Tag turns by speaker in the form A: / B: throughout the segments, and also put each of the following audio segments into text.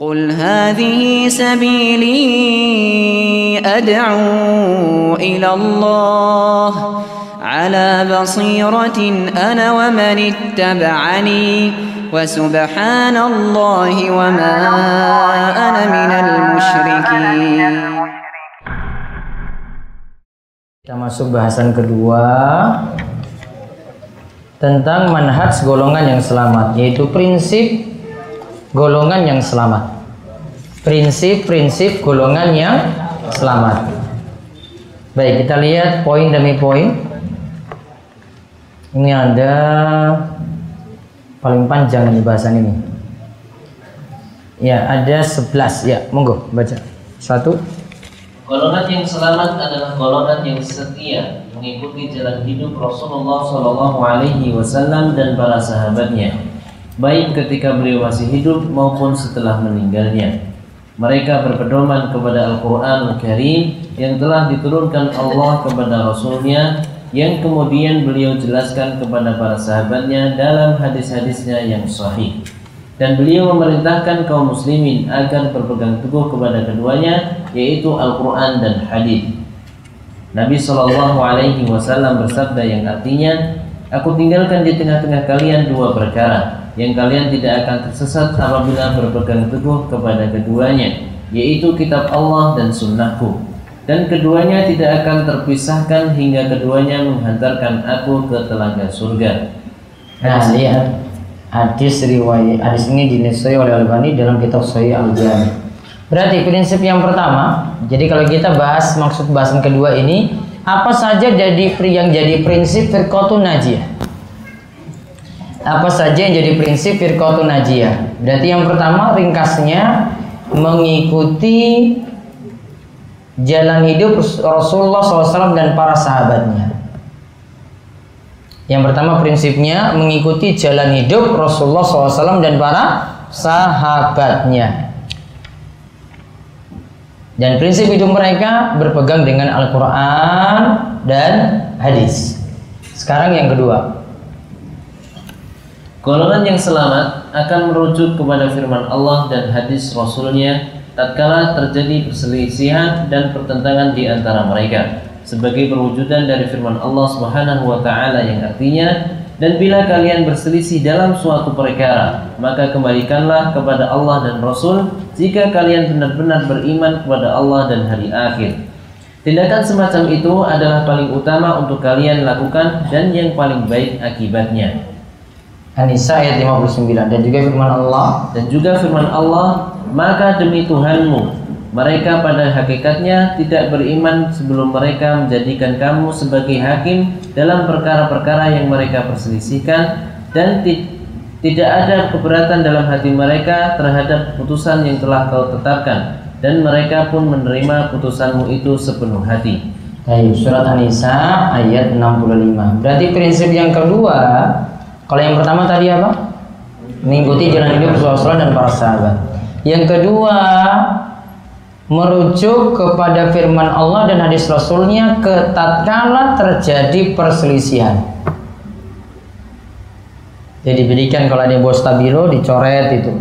A: قل هذه سبيلي أدعو إلى الله على بصيرة أنا ومن اتبعني وسبحان الله وما أنا من المشركين
B: Kita masuk bahasan kedua tentang manhaj golongan yang selamat, yaitu prinsip golongan yang selamat. Prinsip-prinsip golongan yang selamat. Baik, kita lihat poin demi poin. Ini ada paling panjang ini bahasan ini. Ya, ada 11. Ya, monggo baca. Satu.
C: Golongan yang selamat adalah golongan yang setia mengikuti jalan hidup Rasulullah Shallallahu Alaihi Wasallam dan para sahabatnya, baik ketika beliau masih hidup maupun setelah meninggalnya. Mereka berpedoman kepada Al-Quran Al-Karim yang telah diturunkan Allah kepada Rasulnya yang kemudian beliau jelaskan kepada para sahabatnya dalam hadis-hadisnya yang sahih dan beliau memerintahkan kaum muslimin agar berpegang teguh kepada keduanya yaitu Al-Qur'an dan hadis. Nabi Shallallahu alaihi wasallam bersabda yang artinya Aku tinggalkan di tengah-tengah kalian dua perkara yang kalian tidak akan tersesat apabila berpegang teguh kepada keduanya yaitu kitab Allah dan sunnahku dan keduanya tidak akan terpisahkan hingga keduanya menghantarkan aku ke telaga surga.
B: Nah, lihat hadis riwayat hadis ini dinasai oleh Al-Albani dalam kitab Sahih Al-Jami. Berarti prinsip yang pertama, jadi kalau kita bahas maksud bahasan kedua ini, apa saja jadi yang jadi prinsip firqatun najiyah? Apa saja yang jadi prinsip firqatun najiyah? Berarti yang pertama ringkasnya mengikuti jalan hidup Rasulullah SAW dan para sahabatnya. Yang pertama prinsipnya mengikuti jalan hidup Rasulullah SAW dan para sahabatnya. Dan prinsip hidup mereka berpegang dengan Al-Quran dan hadis. Sekarang yang kedua.
C: Golongan yang selamat akan merujuk kepada firman Allah dan hadis Rasulnya tatkala terjadi perselisihan dan pertentangan di antara mereka sebagai perwujudan dari firman Allah Subhanahu wa taala yang artinya dan bila kalian berselisih dalam suatu perkara maka kembalikanlah kepada Allah dan Rasul jika kalian benar-benar beriman kepada Allah dan hari akhir. Tindakan semacam itu adalah paling utama untuk kalian lakukan dan yang paling baik akibatnya
B: An-Nisa ayat 59 dan juga firman Allah
C: dan juga firman Allah maka demi Tuhanmu mereka pada hakikatnya tidak beriman sebelum mereka menjadikan kamu sebagai hakim dalam perkara-perkara yang mereka perselisihkan dan tidak ada keberatan dalam hati mereka terhadap putusan yang telah kau tetapkan dan mereka pun menerima putusanmu itu sepenuh hati.
B: Ayo, surat An-Nisa ayat 65. Berarti prinsip yang kedua, kalau yang pertama tadi apa? Mengikuti jalan hidup Rasulullah dan para sahabat. Yang kedua, merujuk kepada firman Allah dan hadis Rasulnya ketatkala terjadi perselisihan. Jadi diberikan kalau ada bawa stabilo dicoret itu.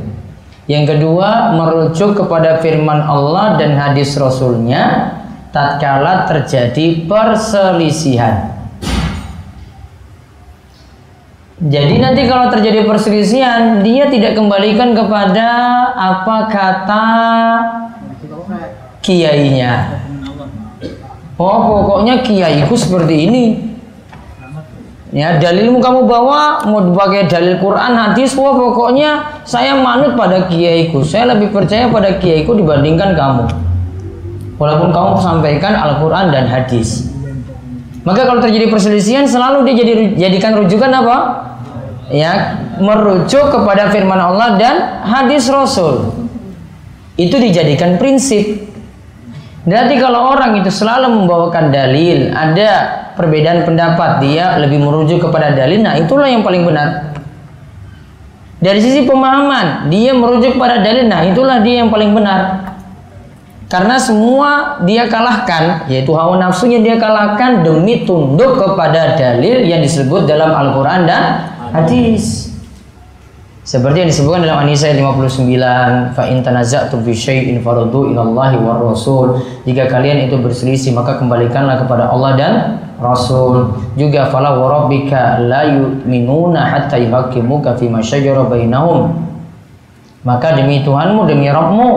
B: Yang kedua merujuk kepada firman Allah dan hadis Rasulnya tatkala terjadi perselisihan. Jadi nanti kalau terjadi perselisihan dia tidak kembalikan kepada apa kata kiainya. Oh pokoknya kiaiku seperti ini. Ya dalilmu kamu bawa mau dipakai dalil Quran hadis wah pokoknya saya manut pada kiaiku. Saya lebih percaya pada kiaiku dibandingkan kamu. Walaupun kamu sampaikan Al-Quran dan hadis. Maka kalau terjadi perselisihan selalu dia jadi jadikan rujukan apa? Ya, merujuk kepada firman Allah dan hadis Rasul. Itu dijadikan prinsip. Berarti kalau orang itu selalu membawakan dalil, ada perbedaan pendapat, dia lebih merujuk kepada dalil, nah itulah yang paling benar. Dari sisi pemahaman, dia merujuk pada dalil, nah itulah dia yang paling benar. Karena semua dia kalahkan, yaitu hawa nafsunya dia kalahkan demi tunduk kepada dalil yang disebut dalam Al-Quran dan hadis. Seperti yang disebutkan dalam An-Nisa 59, fa in tanaza'tum fi syai'in faruddu ila Allahi war Rasul. Jika kalian itu berselisih maka kembalikanlah kepada Allah dan Rasul. Juga fala wa rabbika la yu'minuna hatta yuhaqqimuka fi ma syajara bainahum. Maka demi Tuhanmu, demi Rabbmu,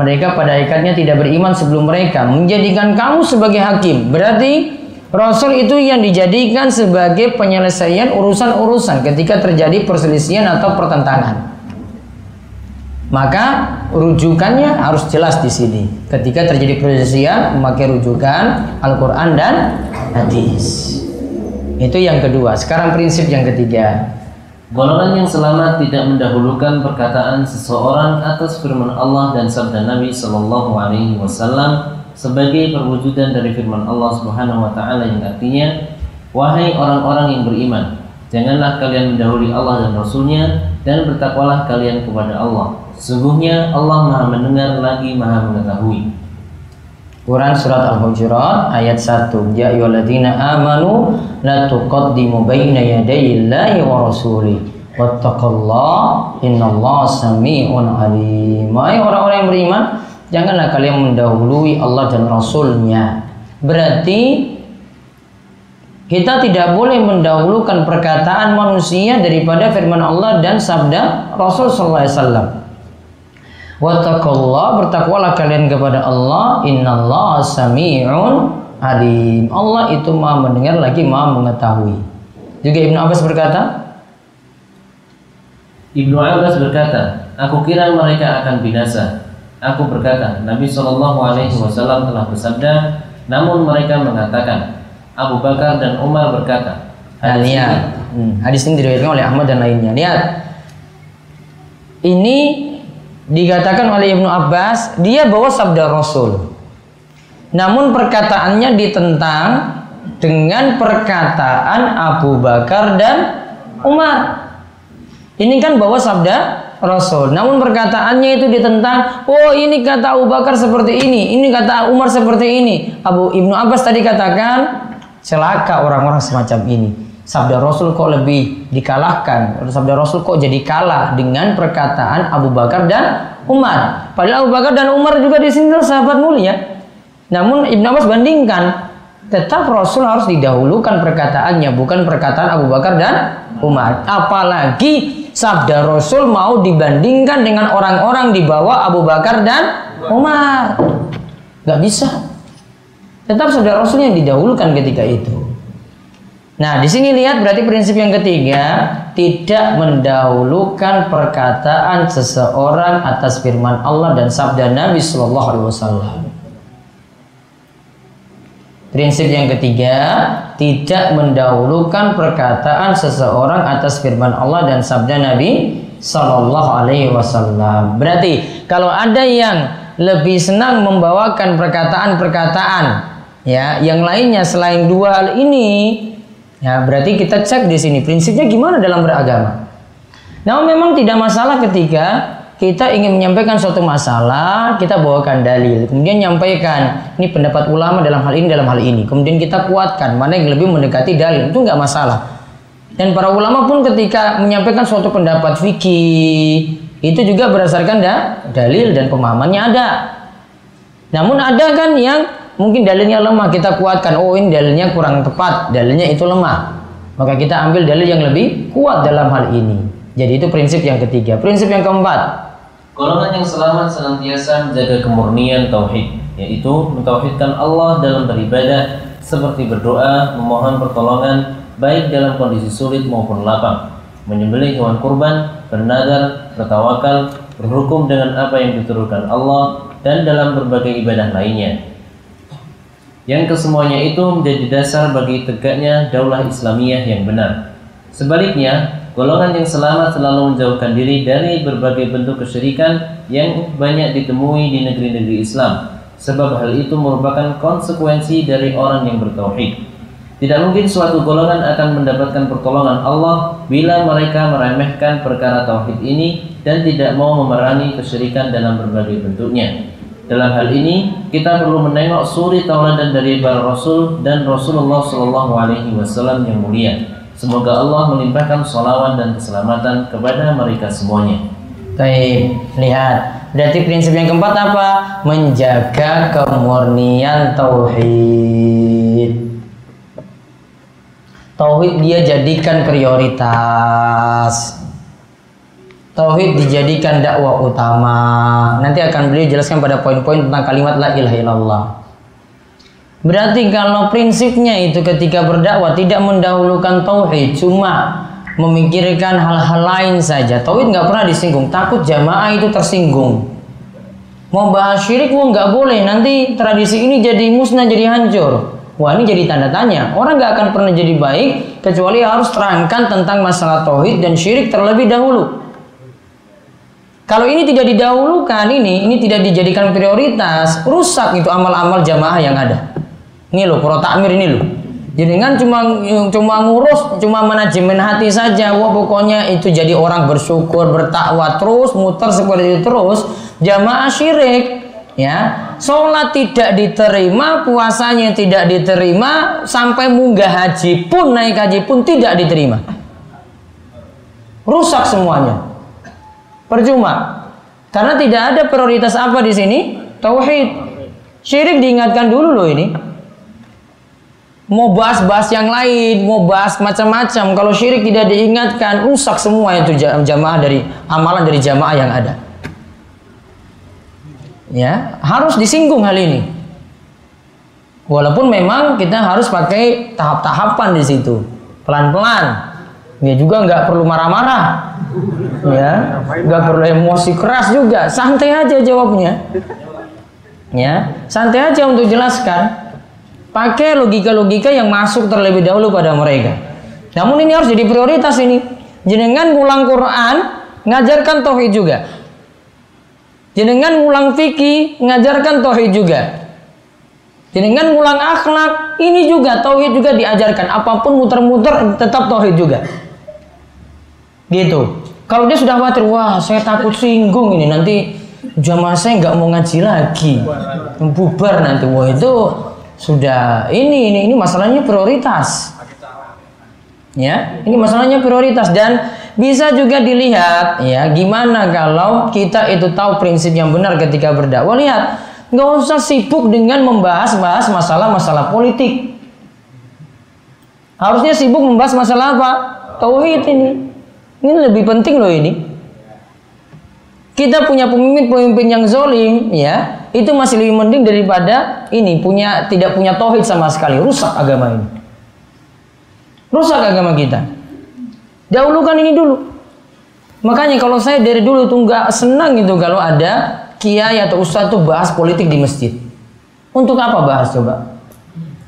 B: mereka pada ikatnya tidak beriman sebelum mereka menjadikan kamu sebagai hakim. Berarti Rasul itu yang dijadikan sebagai penyelesaian urusan-urusan ketika terjadi perselisihan atau pertentangan. Maka rujukannya harus jelas di sini. Ketika terjadi perselisihan, memakai rujukan Al-Qur'an dan hadis. Itu yang kedua. Sekarang prinsip yang ketiga.
C: Golongan yang selamat tidak mendahulukan perkataan seseorang atas firman Allah dan sabda Nabi Shallallahu Alaihi Wasallam sebagai perwujudan dari firman Allah Subhanahu wa taala yang artinya wahai orang-orang yang beriman janganlah kalian mendahului Allah dan rasulnya dan bertakwalah kalian kepada Allah. Sesungguhnya Allah Maha mendengar lagi Maha mengetahui.
B: Quran surat Al-Hujurat ayat 1 Ya ayyuhalladzina amanu la tuqaddimu baina yadayillahi wa rasuli. Wattaqallah innallaha samii'un alim Wahai orang-orang yang beriman Janganlah kalian mendahului Allah dan Rasulnya. Berarti kita tidak boleh mendahulukan perkataan manusia daripada firman Allah dan sabda Rasul sallallahu alaihi wasallam. Wattaqullah bertakwalah kalian kepada Allah innallaha sami'un alim. Allah itu Maha mendengar lagi Maha mengetahui. Juga Ibnu Abbas berkata,
C: Ibnu Abbas berkata, aku kira mereka akan binasa Aku berkata, Nabi Shallallahu Alaihi Wasallam telah bersabda, namun mereka mengatakan, Abu Bakar dan Umar berkata,
B: hadis ini, hmm, hadis ini diriwayatkan oleh Ahmad dan lainnya. Lihat, ini dikatakan oleh Ibnu Abbas, dia bawa sabda Rasul. Namun perkataannya ditentang dengan perkataan Abu Bakar dan Umar. Ini kan bawa sabda Rasul. Namun perkataannya itu ditentang, oh ini kata Abu Bakar seperti ini, ini kata Umar seperti ini. Abu Ibnu Abbas tadi katakan, celaka orang-orang semacam ini. Sabda Rasul kok lebih dikalahkan. Sabda Rasul kok jadi kalah dengan perkataan Abu Bakar dan Umar. Padahal Abu Bakar dan Umar juga di sini sahabat mulia. Namun Ibnu Abbas bandingkan, tetap Rasul harus didahulukan perkataannya, bukan perkataan Abu Bakar dan Umar. Apalagi sabda Rasul mau dibandingkan dengan orang-orang di bawah Abu Bakar dan Umar. Gak bisa. Tetap sabda Rasul yang didahulukan ketika itu. Nah, di sini lihat berarti prinsip yang ketiga, tidak mendahulukan perkataan seseorang atas firman Allah dan sabda Nabi Shallallahu alaihi wasallam. Prinsip yang ketiga, tidak mendahulukan perkataan seseorang atas firman Allah dan sabda Nabi Sallallahu Alaihi Wasallam. Berarti kalau ada yang lebih senang membawakan perkataan-perkataan ya yang lainnya selain dua hal ini, ya berarti kita cek di sini prinsipnya gimana dalam beragama. Nah, memang tidak masalah ketika kita ingin menyampaikan suatu masalah, kita bawakan dalil, kemudian nyampaikan ini pendapat ulama dalam hal ini dalam hal ini, kemudian kita kuatkan mana yang lebih mendekati dalil itu nggak masalah. Dan para ulama pun ketika menyampaikan suatu pendapat fikih itu juga berdasarkan da, dalil dan pemahamannya ada. Namun ada kan yang mungkin dalilnya lemah kita kuatkan, oh ini dalilnya kurang tepat, dalilnya itu lemah. Maka kita ambil dalil yang lebih kuat dalam hal ini. Jadi itu prinsip yang ketiga. Prinsip yang keempat,
C: Golongan yang selamat senantiasa menjaga kemurnian tauhid, yaitu mentauhidkan Allah dalam beribadah seperti berdoa, memohon pertolongan baik dalam kondisi sulit maupun lapang, menyembelih hewan kurban, bernadar, bertawakal, berhukum dengan apa yang diturunkan Allah dan dalam berbagai ibadah lainnya. Yang kesemuanya itu menjadi dasar bagi tegaknya daulah Islamiyah yang benar. Sebaliknya, Golongan yang selamat selalu menjauhkan diri dari berbagai bentuk kesyirikan yang banyak ditemui di negeri-negeri Islam, sebab hal itu merupakan konsekuensi dari orang yang bertauhid. Tidak mungkin suatu golongan akan mendapatkan pertolongan Allah bila mereka meremehkan perkara tauhid ini dan tidak mau memerangi kesyirikan dalam berbagai bentuknya. Dalam hal ini, kita perlu menengok suri tauladan dari para rasul dan Rasulullah Shallallahu Alaihi Wasallam yang mulia Semoga Allah melimpahkan sholawat dan keselamatan kepada mereka semuanya.
B: Baik, lihat. Berarti prinsip yang keempat apa? Menjaga kemurnian tauhid. Tauhid dia jadikan prioritas. Tauhid dijadikan dakwah utama. Nanti akan beliau jelaskan pada poin-poin tentang kalimat la ilaha illallah. Berarti kalau prinsipnya itu ketika berdakwah tidak mendahulukan tauhid, cuma memikirkan hal-hal lain saja. Tauhid nggak pernah disinggung, takut jamaah itu tersinggung. Mau bahas syirik mau nggak boleh, nanti tradisi ini jadi musnah, jadi hancur. Wah ini jadi tanda tanya. Orang nggak akan pernah jadi baik kecuali harus terangkan tentang masalah tauhid dan syirik terlebih dahulu. Kalau ini tidak didahulukan, ini ini tidak dijadikan prioritas, rusak itu amal-amal jamaah yang ada. Ini loh, pro takmir ini loh. Jadi kan cuma cuma ngurus, cuma manajemen hati saja. Wah pokoknya itu jadi orang bersyukur, bertakwa terus, muter seperti itu terus. Jamaah syirik, ya. Sholat tidak diterima, puasanya tidak diterima, sampai munggah haji pun naik haji pun tidak diterima. Rusak semuanya. Percuma. Karena tidak ada prioritas apa di sini? Tauhid. Syirik diingatkan dulu loh ini. Mau bahas-bahas yang lain, mau bahas macam-macam. Kalau syirik tidak diingatkan, rusak semua itu jamaah dari amalan dari jamaah yang ada. Ya, harus disinggung hal ini. Walaupun memang kita harus pakai tahap-tahapan di situ, pelan-pelan. Ya juga nggak perlu marah-marah ya nggak perlu emosi keras juga santai aja jawabnya ya santai aja untuk jelaskan pakai logika-logika yang masuk terlebih dahulu pada mereka. Namun ini harus jadi prioritas ini. Jenengan ngulang Quran ngajarkan tauhid juga. Jenengan ngulang fikih ngajarkan tauhid juga. Jenengan ngulang akhlak ini juga tauhid juga diajarkan. Apa pun muter-muter tetap tauhid juga. Gitu. Kalau dia sudah khawatir, wah saya takut singgung ini nanti jamaah saya nggak mau ngaji lagi, bubar nanti. Wah itu sudah ini ini ini masalahnya prioritas. Ya, ini masalahnya prioritas dan bisa juga dilihat ya gimana kalau kita itu tahu prinsip yang benar ketika berdakwah. Lihat, nggak usah sibuk dengan membahas-bahas masalah-masalah politik. Harusnya sibuk membahas masalah apa? Tauhid ini. Ini lebih penting loh ini. Kita punya pemimpin-pemimpin yang zolim, ya, itu masih lebih mending daripada ini punya tidak punya tauhid sama sekali, rusak agama ini. Rusak agama kita. Dahulukan ini dulu. Makanya kalau saya dari dulu tuh nggak senang itu kalau ada kiai atau ustadz tuh bahas politik di masjid. Untuk apa bahas coba?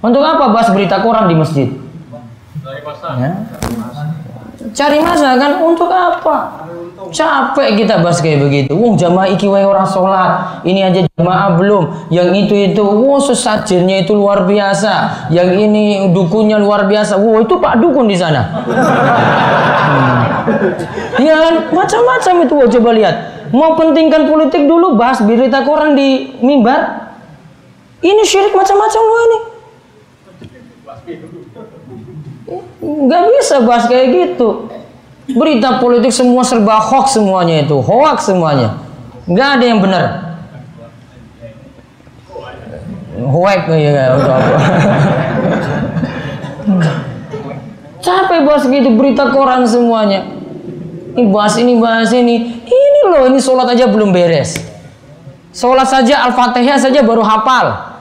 B: Untuk apa bahas berita koran di masjid? Ya. Cari masa kan untuk apa? Capek kita bahas kayak begitu. Wong jamaah iki wae orang sholat. Ini aja jamaah belum. Yang itu itu, wow sesajennya itu luar biasa. Yang ini dukunnya luar biasa. Wow itu Pak Dukun di sana. hmm. Ya macam-macam itu. Wow, coba lihat. Mau pentingkan politik dulu bahas berita koran di mimbar. Ini syirik macam-macam loh ini. Nggak bisa bahas kayak gitu. Berita politik semua serba hoax semuanya itu, hoax semuanya. Nggak ada yang benar. Hoax ya apa. Capek bahas gitu berita koran semuanya. Ini bahas ini bahas ini. Ini loh ini sholat aja belum beres. Sholat saja Al-Fatihah saja baru hafal.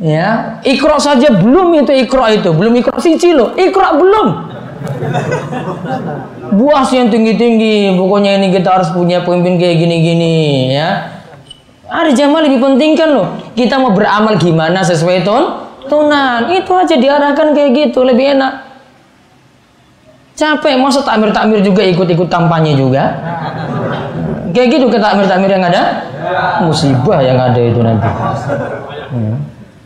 B: Ya, ikro saja belum itu ikro itu, belum ikro siji loh, ikro belum. Buas yang tinggi-tinggi, pokoknya ini kita harus punya pemimpin kayak gini-gini ya. Ada jamaah lebih penting kan loh. Kita mau beramal gimana sesuai ton tunan. Itu aja diarahkan kayak gitu lebih enak. Capek masa takmir-takmir juga ikut-ikut kampanye juga. Kayak gitu ke takmir-takmir yang ada. Musibah yang ada itu nanti. Hmm.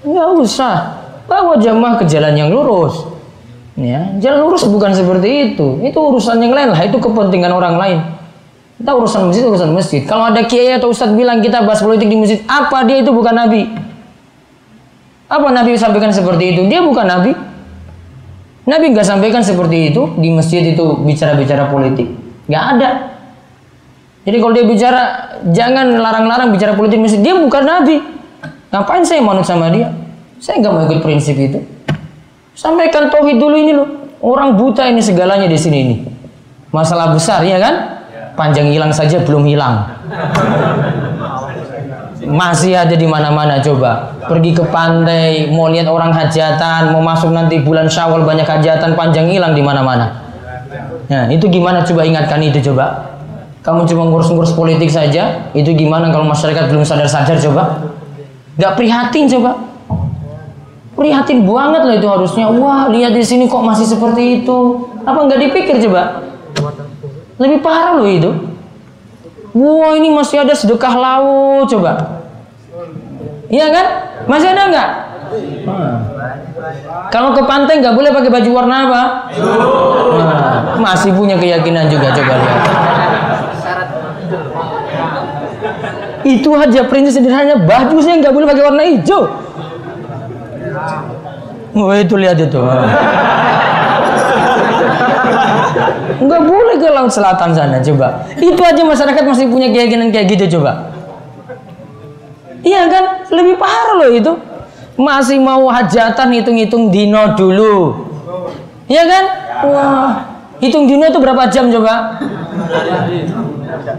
B: Nggak usah. Bawa jamaah ke jalan yang lurus. Ya, jalan lurus bukan seperti itu. Itu urusan yang lain lah. Itu kepentingan orang lain. Kita urusan masjid, urusan masjid. Kalau ada kiai atau ustadz bilang kita bahas politik di masjid, apa dia itu bukan nabi? Apa nabi sampaikan seperti itu? Dia bukan nabi. Nabi nggak sampaikan seperti itu di masjid itu bicara-bicara politik. Nggak ada. Jadi kalau dia bicara jangan larang-larang bicara politik di masjid. Dia bukan Nabi. Ngapain saya manut sama dia? Saya nggak mau ikut prinsip itu. Sampaikan tauhid dulu ini loh. Orang buta ini segalanya di sini ini. Masalah besar ya kan? Panjang hilang saja belum hilang. Masih ada di mana-mana coba. Pergi ke pantai, mau lihat orang hajatan, mau masuk nanti bulan Syawal banyak hajatan panjang hilang di mana-mana. Nah, itu gimana coba ingatkan itu coba. Kamu cuma ngurus-ngurus politik saja, itu gimana kalau masyarakat belum sadar-sadar coba? Gak prihatin coba. Prihatin banget lah itu harusnya. Wah, lihat di sini kok masih seperti itu. Apa nggak dipikir coba? Lebih parah loh itu. Wah, ini masih ada sedekah laut coba. Iya kan? Masih ada nggak? Kalau ke pantai nggak boleh pakai baju warna apa? Nah, masih punya keyakinan juga coba lihat. Itu aja prinsip sederhananya baju saya nggak boleh pakai warna hijau. Oh itu lihat itu. Nggak boleh ke laut selatan sana coba. Itu aja masyarakat masih punya keyakinan kayak gitu coba. Iya kan? Lebih parah loh itu. Masih mau hajatan hitung-hitung dino dulu. Iya kan? Wah, hitung dino itu berapa jam coba?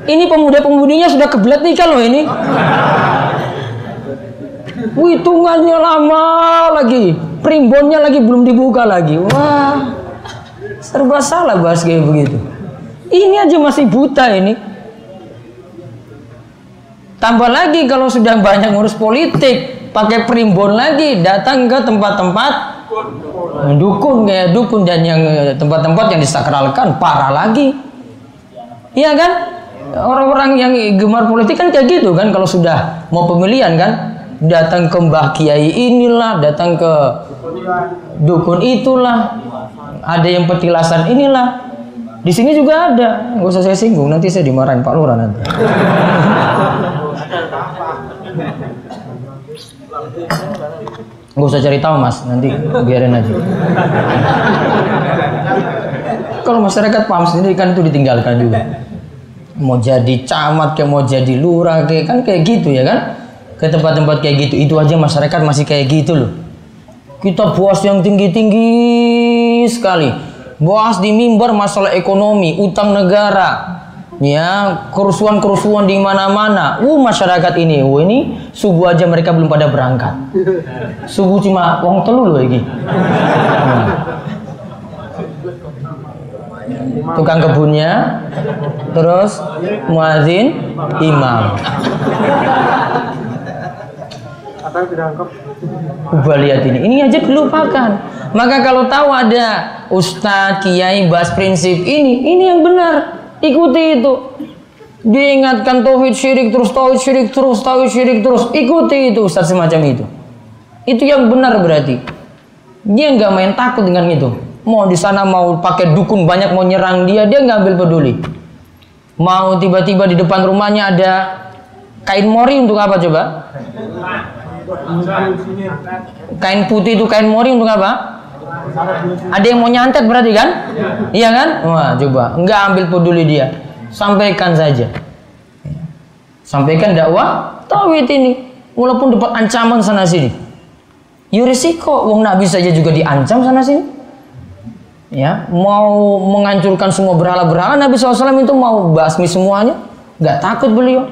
B: Ini pemuda-pemudinya sudah kebelet nikah loh ini. Hitungannya lama lagi. Primbonnya lagi belum dibuka lagi. Wah, serba salah bahas kayak begitu. Ini aja masih buta ini. Tambah lagi kalau sudah banyak ngurus politik, pakai primbon lagi, datang ke tempat-tempat dukun kayak dukun dan yang tempat-tempat yang disakralkan parah lagi. Iya kan? Orang-orang yang gemar politik kan kayak gitu kan kalau sudah mau pemilihan kan datang ke Mbah Kiai inilah, datang ke dukun itulah, ada yang petilasan inilah. Di sini juga ada, nggak usah saya singgung, nanti saya dimarahin Pak Lurah nanti. Nggak usah cari tahu mas, nanti biarin aja. Kalau masyarakat paham sendiri kan itu ditinggalkan juga. Mau jadi camat kayak mau jadi lurah kayak kan kayak gitu ya kan? Ke tempat-tempat kayak gitu itu aja masyarakat masih kayak gitu loh. Kita bos yang tinggi-tinggi sekali. Bahas di mimbar masalah ekonomi, utang negara, ya kerusuhan-kerusuhan di mana-mana. Uh masyarakat ini, uh ini subuh aja mereka belum pada berangkat. Subuh cuma wong telu loh ini. Hmm. Tukang kebunnya, terus muazin, imam. Coba lihat ini, ini aja dilupakan. Maka kalau tahu ada ustadz, kiai, bahas prinsip ini, ini yang benar. Ikuti itu. Diingatkan tauhid syirik terus, tauhid syirik terus, tauhid syirik terus. Ikuti itu Ustaz semacam itu. Itu yang benar berarti. Dia nggak main takut dengan itu. Mau di sana mau pakai dukun banyak mau nyerang dia, dia nggak ambil peduli. Mau tiba-tiba di depan rumahnya ada kain mori untuk apa coba? Kain putih itu kain mori untuk apa? Ada yang mau nyantet berarti kan? Iya kan? Wah, coba. Enggak ambil peduli dia. Sampaikan saja. Sampaikan dakwah tauhid ini. Walaupun dapat ancaman sana sini. Ya risiko. Wong Nabi saja juga diancam sana sini. Ya, mau menghancurkan semua berhala-berhala Nabi SAW itu mau basmi semuanya. Enggak takut beliau.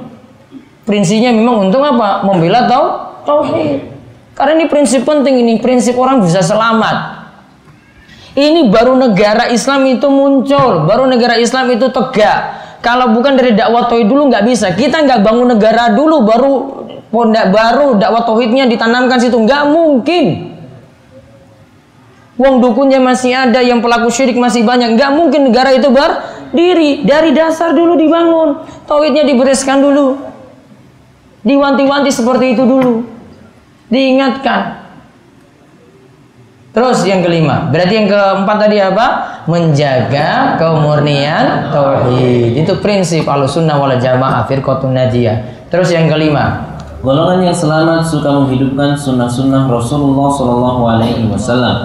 B: Prinsipnya memang untuk apa? Membela tau tauhid. Karena ini prinsip penting ini, prinsip orang bisa selamat. Ini baru negara Islam itu muncul, baru negara Islam itu tegak. Kalau bukan dari dakwah tauhid dulu nggak bisa. Kita nggak bangun negara dulu, baru pondak baru dakwah tauhidnya ditanamkan situ nggak mungkin. Wong dukunnya masih ada, yang pelaku syirik masih banyak. Nggak mungkin negara itu berdiri. Dari dasar dulu dibangun. Tauhidnya dibereskan dulu. Diwanti-wanti seperti itu dulu. Diingatkan. Terus yang kelima, berarti yang keempat tadi apa? Menjaga kemurnian tauhid. Itu prinsip Ahlussunnah wal Jamaah firqatun najiyah. Terus yang kelima,
C: golongan yang selamat suka menghidupkan sunnah-sunnah Rasulullah Shallallahu Alaihi Wasallam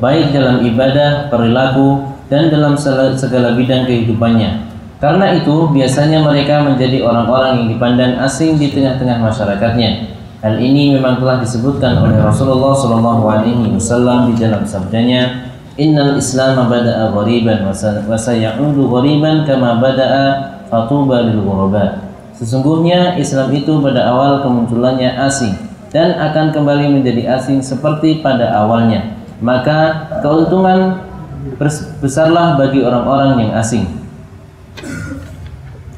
C: baik dalam ibadah, perilaku, dan dalam segala bidang kehidupannya. Karena itu, biasanya mereka menjadi orang-orang yang dipandang asing di tengah-tengah masyarakatnya. Hal ini memang telah disebutkan oleh Rasulullah Shallallahu Alaihi Wasallam di dalam sabdanya, Innal Islam bada'a ghariban wa sayaudu ghariban kama bada'a fatuba lil ghuraba. Sesungguhnya Islam itu pada awal kemunculannya asing dan akan kembali menjadi asing seperti pada awalnya. Maka keuntungan besarlah bagi orang-orang yang asing.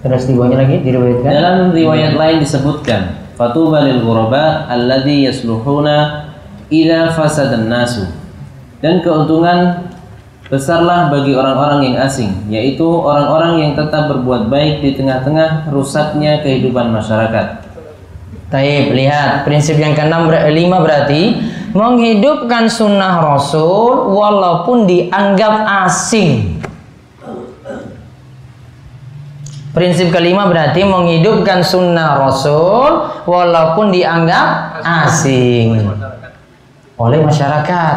B: Terus riwayatnya lagi diriwayatkan.
C: Dalam riwayat lain disebutkan, fatuba lil ghuraba alladhi yasluhuna ila fasadan nasu. Dan keuntungan besarlah bagi orang-orang yang asing, yaitu orang-orang yang tetap berbuat baik di tengah-tengah rusaknya kehidupan masyarakat.
B: Taib, lihat prinsip yang keenam lima berarti menghidupkan sunnah Rasul walaupun dianggap asing. Prinsip kelima berarti menghidupkan sunnah Rasul walaupun dianggap asing oleh masyarakat.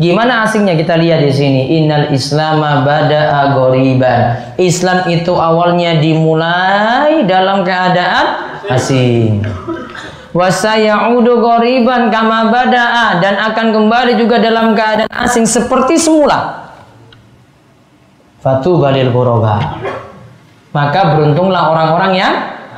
B: Gimana asingnya kita lihat di sini. Innal Islama bada'a ghoriban. Islam itu awalnya dimulai dalam keadaan asing. Wasayaudu ghoriban kama bada'a dan akan kembali juga dalam keadaan asing seperti semula. Fatu balil ghoroba. Maka beruntunglah orang-orang yang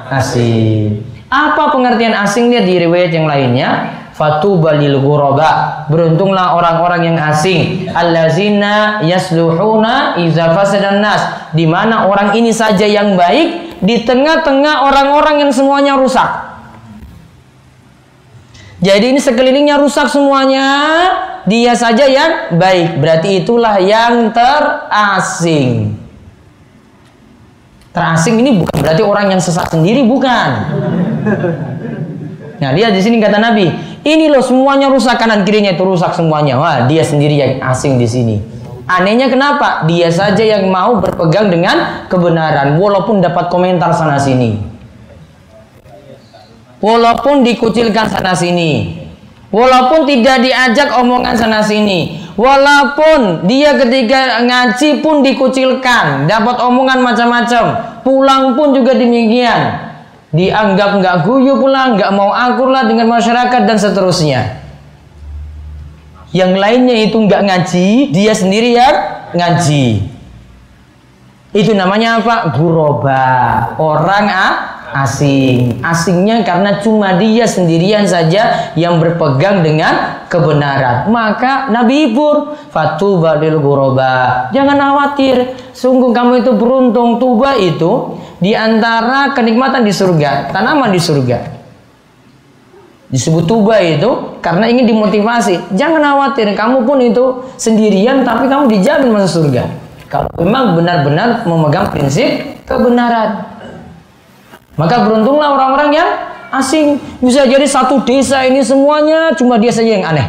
B: asing. Apa pengertian asingnya di riwayat yang lainnya? Fatu balil ghuraba. Beruntunglah orang-orang yang asing. Allazina yasluhuna iza nas. Di mana orang ini saja yang baik di tengah-tengah orang-orang yang semuanya rusak. Jadi ini sekelilingnya rusak semuanya, dia saja yang baik. Berarti itulah yang terasing. Terasing ini bukan berarti orang yang sesat sendiri, bukan. Nah, lihat di sini kata Nabi, ini loh semuanya rusak kanan kirinya itu rusak semuanya. Wah, dia sendiri yang asing di sini. Anehnya kenapa? Dia saja yang mau berpegang dengan kebenaran walaupun dapat komentar sana sini. Walaupun dikucilkan sana sini. Walaupun tidak diajak omongan sana sini. Walaupun dia ketika ngaji pun dikucilkan, dapat omongan macam-macam, pulang pun juga demikian. Dianggap nggak guyu pulang, nggak mau akur lah dengan masyarakat dan seterusnya. Yang lainnya itu nggak ngaji, dia sendiri yang ngaji. Itu namanya apa? Guroba. Orang ah, asing. Asingnya karena cuma dia sendirian saja yang berpegang dengan kebenaran. Maka Nabi hibur, fatuba lil guroba. Jangan khawatir, sungguh kamu itu beruntung. Tuba itu di antara kenikmatan di surga, tanaman di surga. Disebut tuba itu karena ingin dimotivasi. Jangan khawatir, kamu pun itu sendirian tapi kamu dijamin masuk surga. Kalau memang benar-benar memegang prinsip kebenaran. Maka beruntunglah orang-orang yang asing. Bisa jadi satu desa ini semuanya cuma dia saja yang aneh.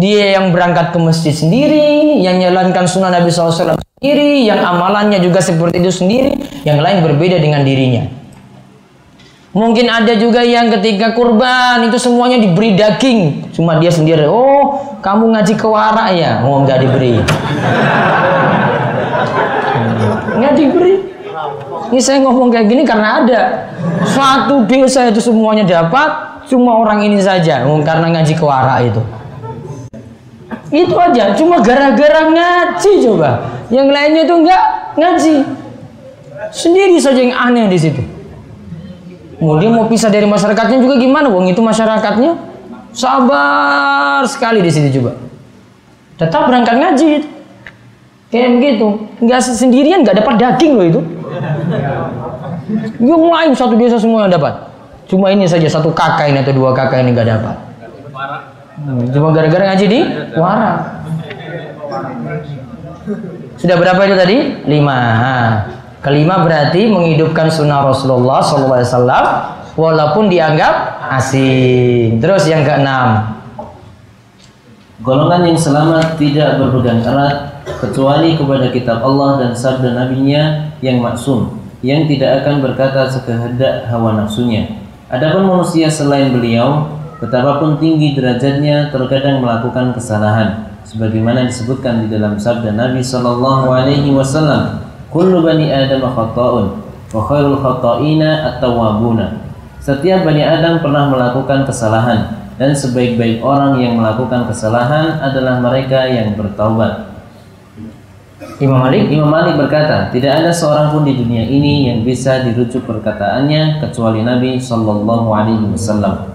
B: Dia yang berangkat ke masjid sendiri, yang jalankan sunnah Nabi SAW sendiri, yang amalannya juga seperti itu sendiri, yang lain berbeda dengan dirinya. Mungkin ada juga yang ketika kurban itu semuanya diberi daging, cuma dia sendiri. Oh, kamu ngaji ke warak ya? Oh, nggak diberi. Nggak diberi. Ini saya ngomong kayak gini karena ada satu desa itu semuanya dapat, cuma orang ini saja, karena ngaji ke wara itu. Itu aja, cuma gara-gara ngaji coba. Yang lainnya itu enggak ngaji. Sendiri saja yang aneh di situ. Kemudian mau pisah dari masyarakatnya juga gimana? Wong itu masyarakatnya sabar sekali di situ juga. Tetap berangkat ngaji. Kayak begitu, nggak sendirian nggak dapat daging loh itu. Yang lain satu desa semua yang dapat. Cuma ini saja satu kakak ini atau dua kakak ini nggak dapat. Hmm, cuma gara-gara ngaji di wara. Sudah berapa itu tadi? Lima. Kelima berarti menghidupkan sunnah Rasulullah SAW walaupun dianggap asing. Terus yang keenam.
C: Golongan yang selamat tidak berpegang erat kecuali kepada kitab Allah dan sabda nabinya yang maksum yang tidak akan berkata sekehendak hawa nafsunya. Adapun manusia selain beliau, betapapun tinggi derajatnya terkadang melakukan kesalahan. sebagaimana disebutkan di dalam sabda Nabi sallallahu alaihi wasallam kullu bani adam khata'un wa khairul khata'ina at-tawwabuna setiap bani Adam pernah melakukan kesalahan dan sebaik-baik orang yang melakukan kesalahan adalah mereka yang bertaubat.
B: Imam Malik
C: Imam Malik berkata, tidak ada seorang pun di dunia ini yang bisa dirujuk perkataannya kecuali Nabi Shallallahu Alaihi Wasallam.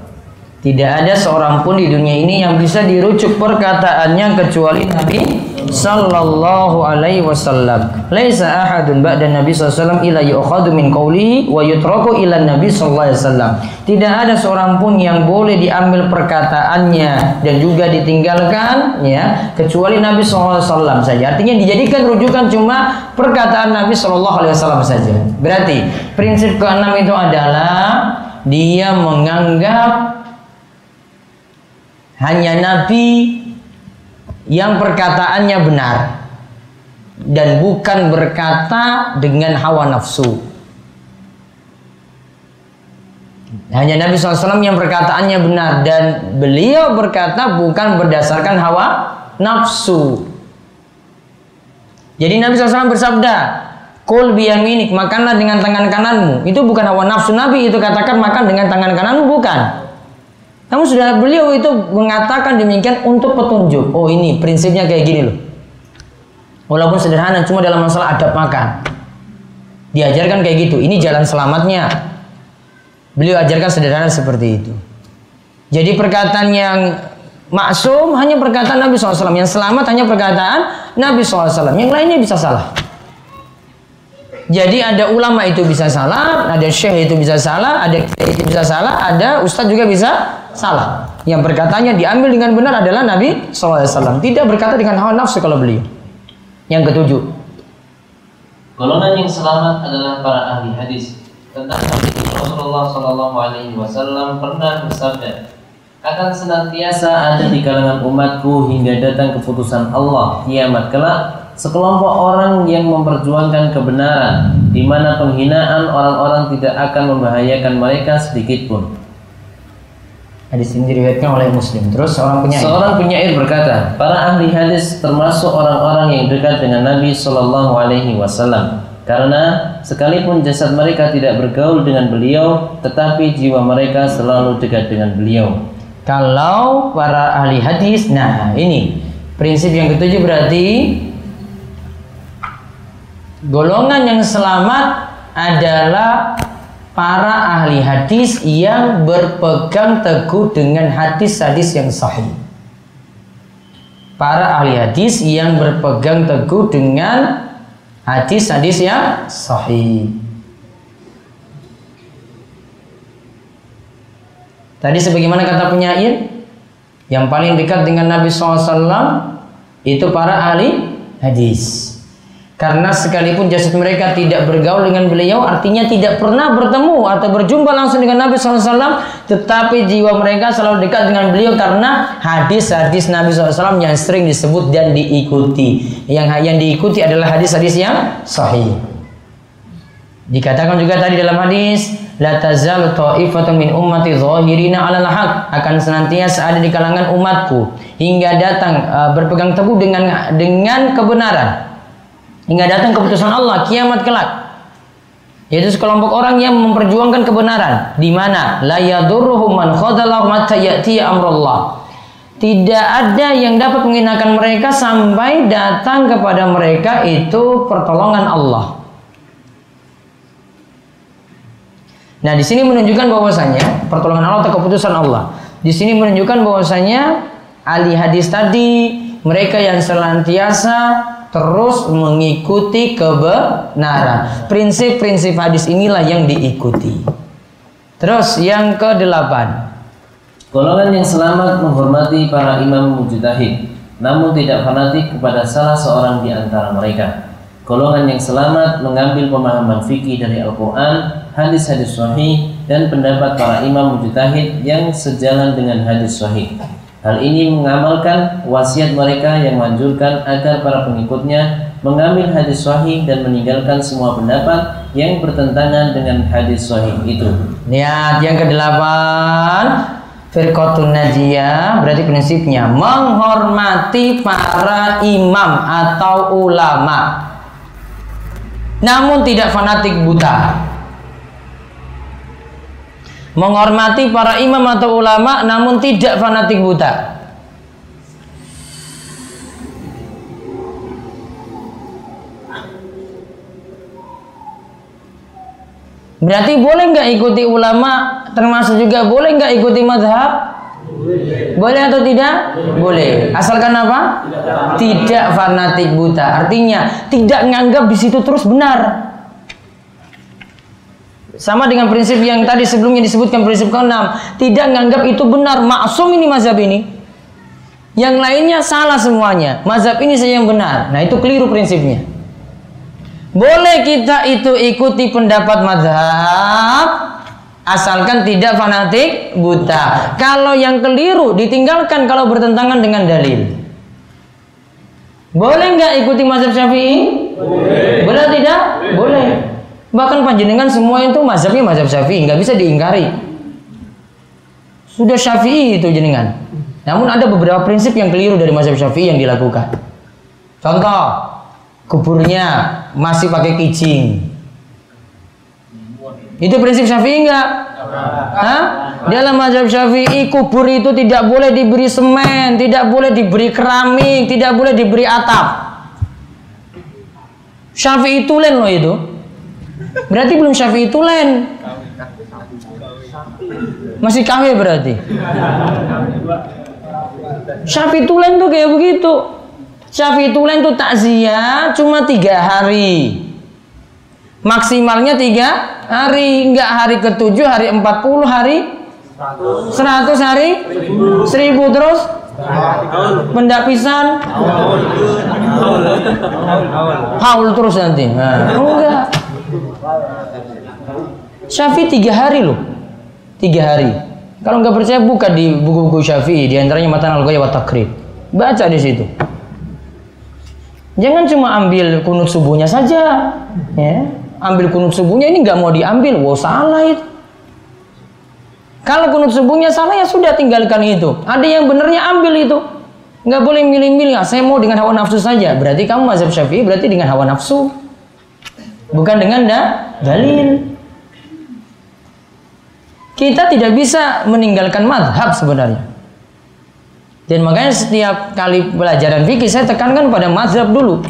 B: Tidak ada seorang pun di dunia ini yang bisa dirujuk perkataannya kecuali Nabi sallallahu alaihi wasallam. Laisa ahadun ba'da Nabi sallallahu illa yu'khadhu min qawlihi wa yutraku ila Nabi sallallahu alaihi wasallam. Tidak ada seorang pun yang boleh diambil perkataannya dan juga ditinggalkan ya kecuali Nabi sallallahu alaihi wasallam saja. Artinya dijadikan rujukan cuma perkataan Nabi sallallahu alaihi wasallam saja. Berarti prinsip keenam itu adalah dia menganggap hanya nabi yang perkataannya benar dan bukan berkata dengan hawa nafsu. Hanya Nabi SAW yang perkataannya benar dan beliau berkata bukan berdasarkan hawa nafsu. Jadi Nabi SAW bersabda, Kul biyaminik, makanlah dengan tangan kananmu. Itu bukan hawa nafsu Nabi, itu katakan makan dengan tangan kananmu, bukan. Namun sudah beliau itu mengatakan demikian untuk petunjuk. Oh ini prinsipnya kayak gini loh. Walaupun sederhana, cuma dalam masalah adab makan. Diajarkan kayak gitu. Ini jalan selamatnya. Beliau ajarkan sederhana seperti itu. Jadi perkataan yang maksum hanya perkataan Nabi SAW. Yang selamat hanya perkataan Nabi SAW. Yang lainnya bisa salah. Jadi ada ulama itu bisa salah, ada syekh itu bisa salah, ada itu bisa salah, ada ustadz juga bisa salah. Yang berkatanya diambil dengan benar adalah Nabi SAW. Tidak berkata dengan hawa nafsu kalau beliau. Yang ketujuh.
C: Golongan yang selamat adalah para ahli hadis. Tentang hadis Rasulullah Wasallam pernah bersabda, akan senantiasa ada di kalangan umatku hingga datang keputusan Allah kiamat kelak sekelompok orang yang memperjuangkan kebenaran di mana penghinaan orang-orang tidak akan membahayakan mereka sedikit pun.
B: Hadis ini diriwayatkan oleh Muslim. Terus seorang penyair.
C: Seorang penyair berkata, para ahli hadis termasuk orang-orang yang dekat dengan Nabi Shallallahu Alaihi Wasallam. Karena sekalipun jasad mereka tidak bergaul dengan beliau, tetapi jiwa mereka selalu dekat dengan beliau.
B: Kalau para ahli hadis, nah ini prinsip yang ketujuh berarti Golongan yang selamat adalah para ahli hadis yang berpegang teguh dengan hadis-hadis yang sahih. Para ahli hadis yang berpegang teguh dengan hadis-hadis yang sahih. Tadi sebagaimana kata penyair, yang paling dekat dengan Nabi SAW itu para ahli hadis. Karena sekalipun jasad mereka tidak bergaul dengan beliau, artinya tidak pernah bertemu atau berjumpa langsung dengan Nabi SAW, tetapi jiwa mereka selalu dekat dengan beliau karena hadis-hadis Nabi SAW yang sering disebut dan diikuti. Yang yang diikuti adalah hadis-hadis yang sahih. Dikatakan juga tadi dalam hadis, la tazal ta'ifatun min ummati zahirina 'alal haq akan senantiasa ada di kalangan umatku hingga datang uh, berpegang teguh dengan dengan kebenaran hingga datang keputusan Allah kiamat kelak yaitu sekelompok orang yang memperjuangkan kebenaran di mana la yadurruhum man amrullah tidak ada yang dapat menghinakan mereka sampai datang kepada mereka itu pertolongan Allah. Nah, di sini menunjukkan bahwasanya pertolongan Allah atau keputusan Allah. Di sini menunjukkan bahwasanya ahli hadis tadi mereka yang senantiasa terus mengikuti kebenaran. Prinsip-prinsip hadis inilah yang diikuti. Terus yang ke-8.
C: Golongan yang selamat menghormati para imam mujtahid, namun tidak fanatik kepada salah seorang di antara mereka. Golongan yang selamat mengambil pemahaman fikih dari Al-Quran, hadis-hadis sahih, dan pendapat para imam mujtahid yang sejalan dengan hadis sahih. Hal ini mengamalkan wasiat mereka yang menganjurkan agar para pengikutnya mengambil hadis sahih dan meninggalkan semua pendapat yang bertentangan dengan hadis sahih itu.
B: Lihat yang kedelapan, Firqatun Najiyah berarti prinsipnya menghormati para imam atau ulama. Namun tidak fanatik buta. Menghormati para imam atau ulama namun tidak fanatik buta. Berarti boleh nggak ikuti ulama termasuk juga boleh nggak ikuti madhab? Boleh atau tidak? Boleh. Asalkan apa? Tidak fanatik buta. Artinya tidak menganggap di situ terus benar. Sama dengan prinsip yang tadi sebelumnya disebutkan prinsip keenam, tidak menganggap itu benar. Maksum ini mazhab ini. Yang lainnya salah semuanya. Mazhab ini saja yang benar. Nah, itu keliru prinsipnya. Boleh kita itu ikuti pendapat madhab asalkan tidak fanatik buta. Kalau yang keliru ditinggalkan kalau bertentangan dengan dalil. Boleh nggak ikuti mazhab syafi'i? Boleh. Bahkan panjenengan semua itu mazhabnya mazhab syafi'i, nggak bisa diingkari. Sudah syafi'i itu jenengan. Namun ada beberapa prinsip yang keliru dari mazhab syafi'i yang dilakukan. Contoh, kuburnya masih pakai kijing. Itu prinsip Syafi'i enggak? Hah? Dalam mazhab Syafi'i kubur itu tidak boleh diberi semen, tidak boleh diberi keramik, tidak boleh diberi atap. Syafi'i tulen loh itu. Berarti belum Syafi'i tulen. Masih KW berarti. Syafi'i tulen tuh kayak begitu. Syafi'i Tulen itu takziah cuma tiga hari. Maksimalnya tiga hari, enggak hari ketujuh, hari empat puluh hari, seratus hari, seribu terus, pendapisan, haul terus nanti. Nah, enggak. Syafi'i tiga hari loh, tiga hari. Kalau nggak percaya buka di buku-buku Syafi'i, di antaranya Matan al-Ghaya wa Takrib. Baca di situ. Jangan cuma ambil kunut subuhnya saja, ya. Ambil kunut subuhnya ini nggak mau diambil, wow salah itu. Kalau kunut subuhnya salah ya sudah tinggalkan itu. Ada yang benernya ambil itu. Nggak boleh milih-milih. Ah, saya mau dengan hawa nafsu saja. Berarti kamu mazhab syafi'i berarti dengan hawa nafsu. Bukan dengan da dalil. Kita tidak bisa meninggalkan madhab sebenarnya. Dan makanya setiap kali pelajaran fikih saya tekankan pada mazhab dulu.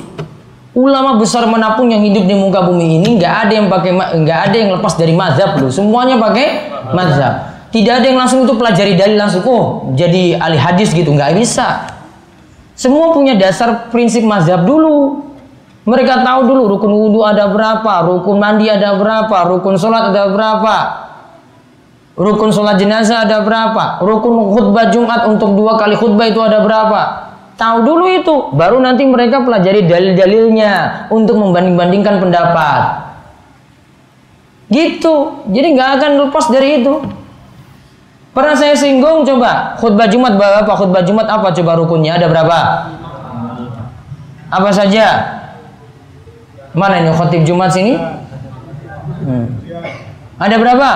B: Ulama besar mana pun yang hidup di muka bumi ini nggak ada yang pakai nggak ada yang lepas dari mazhab dulu. Semuanya pakai mazhab. Tidak ada yang langsung itu pelajari dalil langsung oh jadi ahli hadis gitu nggak bisa. Semua punya dasar prinsip mazhab dulu. Mereka tahu dulu rukun wudhu ada berapa, rukun mandi ada berapa, rukun sholat ada berapa, Rukun sholat jenazah ada berapa? Rukun khutbah Jumat untuk dua kali khutbah itu ada berapa? Tahu dulu itu, baru nanti mereka pelajari dalil-dalilnya untuk membanding-bandingkan pendapat. Gitu, jadi nggak akan lepas dari itu. Pernah saya singgung coba khutbah Jumat berapa? Khutbah Jumat apa coba rukunnya? Ada berapa? Apa saja? Mana ini khutib Jumat sini? Hmm. Ada berapa?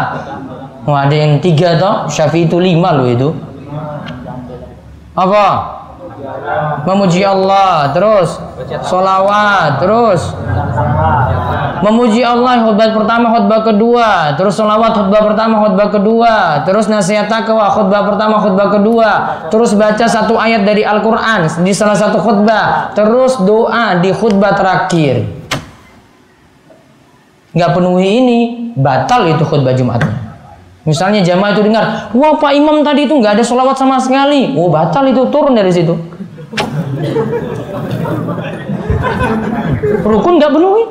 B: Oh, ada yang tiga toh, Syafi'i itu lima loh itu. Apa? Memuji Allah, terus solawat, terus memuji Allah khutbah pertama, khutbah kedua, terus solawat khutbah pertama, khutbah kedua, terus nasihat takwa khutbah pertama, khutbah kedua, terus baca satu ayat dari Al-Quran di salah satu khutbah, terus doa di khutbah terakhir. Nggak penuhi ini, batal itu khutbah Jumatnya. Misalnya jamaah itu dengar, wah Pak Imam tadi itu nggak ada sholawat sama sekali. Oh batal itu turun dari situ. Rukun nggak penuhi.